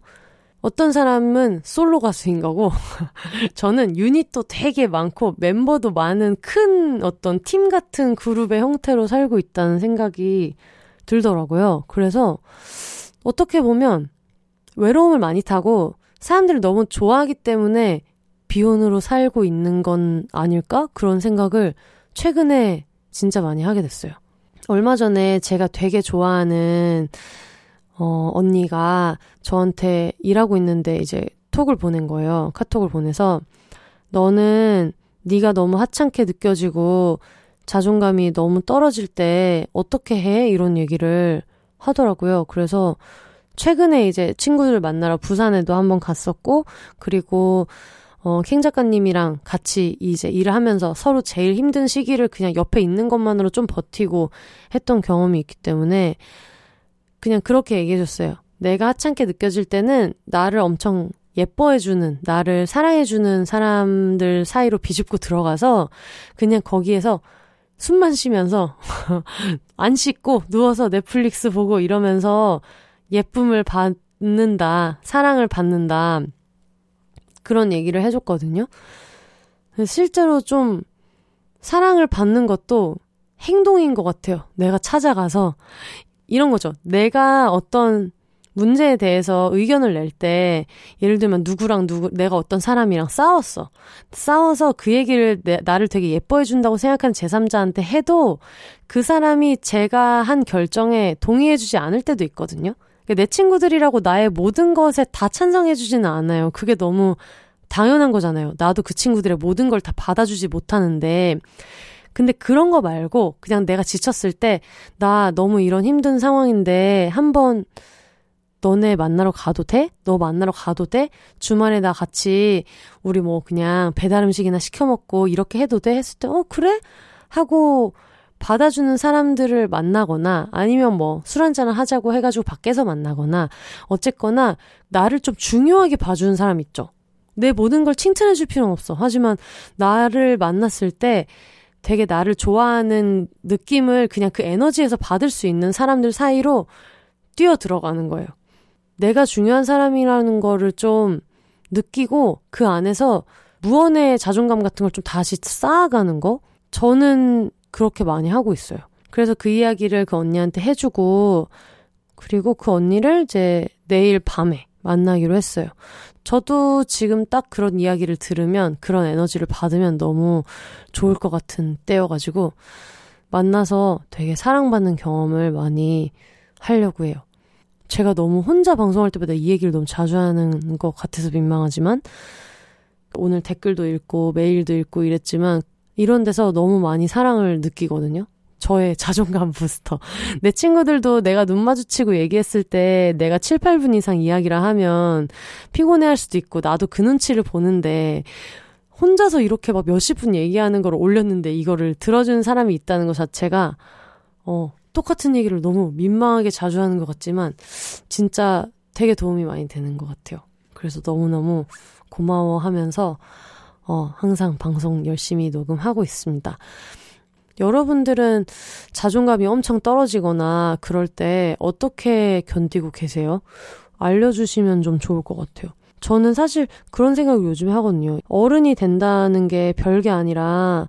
어떤 사람은 솔로 가수인 거고, 저는 유닛도 되게 많고, 멤버도 많은 큰 어떤 팀 같은 그룹의 형태로 살고 있다는 생각이 들더라고요. 그래서, 어떻게 보면, 외로움을 많이 타고, 사람들을 너무 좋아하기 때문에 비혼으로 살고 있는 건 아닐까? 그런 생각을 최근에 진짜 많이 하게 됐어요. 얼마 전에 제가 되게 좋아하는 어, 언니가 저한테 일하고 있는데 이제 톡을 보낸 거예요. 카톡을 보내서 너는 네가 너무 하찮게 느껴지고 자존감이 너무 떨어질 때 어떻게 해? 이런 얘기를 하더라고요. 그래서 최근에 이제 친구들 만나러 부산에도 한번 갔었고 그리고 어, 킹 작가님이랑 같이 이제 일을 하면서 서로 제일 힘든 시기를 그냥 옆에 있는 것만으로 좀 버티고 했던 경험이 있기 때문에 그냥 그렇게 얘기해줬어요. 내가 하찮게 느껴질 때는 나를 엄청 예뻐해주는, 나를 사랑해주는 사람들 사이로 비집고 들어가서 그냥 거기에서 숨만 쉬면서 안 씻고 누워서 넷플릭스 보고 이러면서 예쁨을 받는다, 사랑을 받는다. 그런 얘기를 해줬거든요. 실제로 좀 사랑을 받는 것도 행동인 것 같아요. 내가 찾아가서 이런 거죠. 내가 어떤 문제에 대해서 의견을 낼 때, 예를 들면 누구랑 누구, 내가 어떤 사람이랑 싸웠어. 싸워서 그 얘기를 내, 나를 되게 예뻐해 준다고 생각하는 제3자한테 해도 그 사람이 제가 한 결정에 동의해 주지 않을 때도 있거든요. 그러니까 내 친구들이라고 나의 모든 것에 다 찬성해주지는 않아요. 그게 너무 당연한 거잖아요. 나도 그 친구들의 모든 걸 다 받아주지 못하는데, 근데 그런 거 말고 그냥 내가 지쳤을 때 나 너무 이런 힘든 상황인데 한번 너네 만나러 가도 돼? 너 만나러 가도 돼? 주말에 나 같이 우리 뭐 그냥 배달 음식이나 시켜 먹고 이렇게 해도 돼? 했을 때, 어, 그래? 하고 받아주는 사람들을 만나거나 아니면 뭐 술 한잔을 하자고 해가지고 밖에서 만나거나 어쨌거나 나를 좀 중요하게 봐주는 사람 있죠. 내 모든 걸 칭찬해줄 필요는 없어. 하지만 나를 만났을 때 되게 나를 좋아하는 느낌을 그냥 그 에너지에서 받을 수 있는 사람들 사이로 뛰어 들어가는 거예요. 내가 중요한 사람이라는 거를 좀 느끼고 그 안에서 무언의 자존감 같은 걸 좀 다시 쌓아가는 거? 저는 그렇게 많이 하고 있어요. 그래서 그 이야기를 그 언니한테 해주고, 그리고 그 언니를 이제 내일 밤에 만나기로 했어요. 저도 지금 딱 그런 이야기를 들으면 그런 에너지를 받으면 너무 좋을 것 같은 때여가지고 만나서 되게 사랑받는 경험을 많이 하려고 해요. 제가 너무 혼자 방송할 때보다 이 얘기를 너무 자주 하는 것 같아서 민망하지만 오늘 댓글도 읽고 메일도 읽고 이랬지만 이런 데서 너무 많이 사랑을 느끼거든요. 저의 자존감 부스터. 내 친구들도 내가 눈 마주치고 얘기했을 때 내가 7, 8분 이상 이야기를 하면 피곤해 할 수도 있고 나도 그 눈치를 보는데 혼자서 이렇게 막 몇십 분 얘기하는 걸 올렸는데 이거를 들어주는 사람이 있다는 것 자체가 어, 똑같은 얘기를 너무 민망하게 자주 하는 것 같지만 진짜 되게 도움이 많이 되는 것 같아요. 그래서 너무너무 고마워하면서 어, 항상 방송 열심히 녹음하고 있습니다. 여러분들은 자존감이 엄청 떨어지거나 그럴 때 어떻게 견디고 계세요? 알려주시면 좀 좋을 것 같아요. 저는 사실 그런 생각을 요즘에 하거든요. 어른이 된다는 게 별게 아니라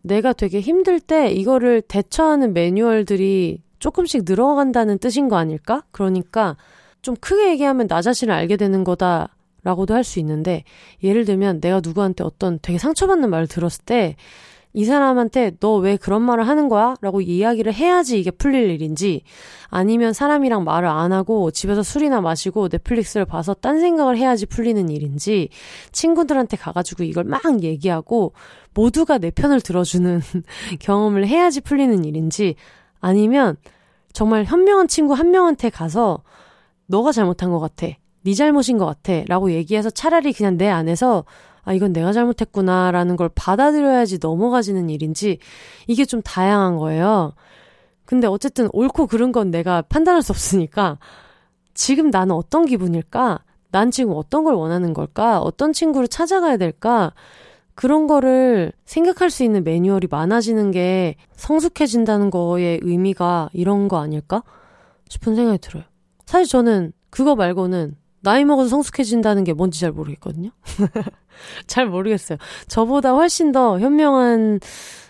내가 되게 힘들 때 이거를 대처하는 매뉴얼들이 조금씩 늘어간다는 뜻인 거 아닐까? 그러니까 좀 크게 얘기하면 나 자신을 알게 되는 거다. 라고도 할 수 있는데, 예를 들면 내가 누구한테 어떤 되게 상처받는 말을 들었을 때, 이 사람한테 너 왜 그런 말을 하는 거야? 라고 이야기를 해야지 이게 풀릴 일인지 아니면 사람이랑 말을 안 하고 집에서 술이나 마시고 넷플릭스를 봐서 딴 생각을 해야지 풀리는 일인지 친구들한테 가가지고 이걸 막 얘기하고 모두가 내 편을 들어주는 경험을 해야지 풀리는 일인지 아니면 정말 현명한 친구 한 명한테 가서 너가 잘못한 것 같아. 네 잘못인 것 같아. 라고 얘기해서 차라리 그냥 내 안에서 아, 이건 내가 잘못했구나 라는 걸 받아들여야지 넘어가지는 일인지 이게 좀 다양한 거예요. 근데 어쨌든 옳고 그른 건 내가 판단할 수 없으니까 지금 나는 어떤 기분일까? 난 지금 어떤 걸 원하는 걸까? 어떤 친구를 찾아가야 될까? 그런 거를 생각할 수 있는 매뉴얼이 많아지는 게 성숙해진다는 거의 의미가 이런 거 아닐까? 싶은 생각이 들어요. 사실 저는 그거 말고는 나이 먹어서 성숙해진다는 게 뭔지 잘 모르겠거든요. 잘 모르겠어요. 저보다 훨씬 더 현명한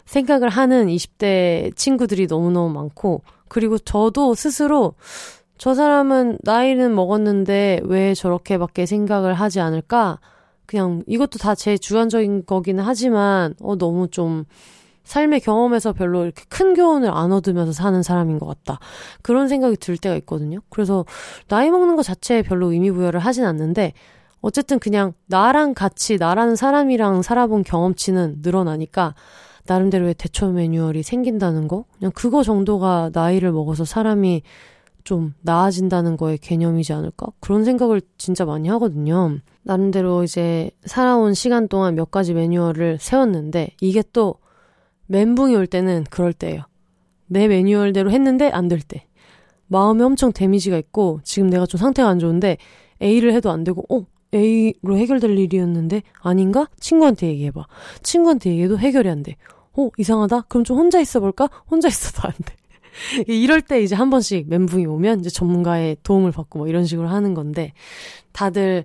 생각을 하는 20대 친구들이 너무너무 많고, 그리고 저도 스스로 저 사람은 나이는 먹었는데 왜 저렇게밖에 생각을 하지 않을까? 그냥 이것도 다 제 주관적인 거기는 하지만, 어, 너무 좀 삶의 경험에서 별로 이렇게 큰 교훈을 안 얻으면서 사는 사람인 것 같다. 그런 생각이 들 때가 있거든요. 그래서 나이 먹는 것 자체에 별로 의미 부여를 하진 않는데 어쨌든 그냥 나랑 같이 나라는 사람이랑 살아본 경험치는 늘어나니까 나름대로의 대처 매뉴얼이 생긴다는 거? 그냥 그거 정도가 나이를 먹어서 사람이 좀 나아진다는 거의 개념이지 않을까? 그런 생각을 진짜 많이 하거든요. 나름대로 이제 살아온 시간 동안 몇 가지 매뉴얼을 세웠는데 이게 또 멘붕이 올 때는 그럴 때예요. 내 매뉴얼대로 했는데 안 될 때. 마음에 엄청 데미지가 있고 지금 내가 좀 상태가 안 좋은데 A를 해도 안 되고 어 A로 해결될 일이었는데 아닌가? 친구한테 얘기해봐. 친구한테 얘기해도 해결이 안 돼. 어 이상하다. 그럼 좀 혼자 있어 볼까? 혼자 있어도 안 돼. 이럴 때 이제 한 번씩 멘붕이 오면 이제 전문가의 도움을 받고 뭐 이런 식으로 하는 건데 다들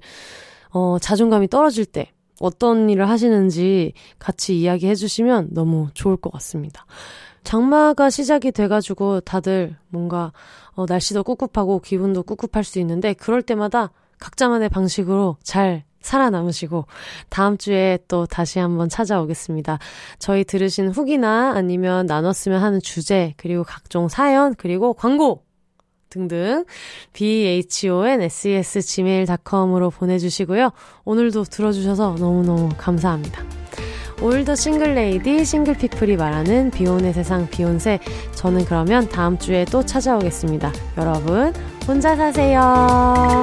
어, 자존감이 떨어질 때 어떤 일을 하시는지 같이 이야기해 주시면 너무 좋을 것 같습니다. 장마가 시작이 돼가지고 다들 뭔가 어, 날씨도 꿉꿉하고 기분도 꿉꿉할 수 있는데 그럴 때마다 각자만의 방식으로 잘 살아남으시고 다음 주에 또 다시 한번 찾아오겠습니다. 저희 들으신 후기나 아니면 나눴으면 하는 주제 그리고 각종 사연 그리고 광고 등등 bhonses.gmail.com으로 보내주시고요. 오늘도 들어주셔서 너무너무 감사합니다. 올더 싱글레이디 싱글피플이 말하는 비혼의 세상 비혼세 저는 그러면 다음 주에 또 찾아오겠습니다. 여러분 혼자 사세요.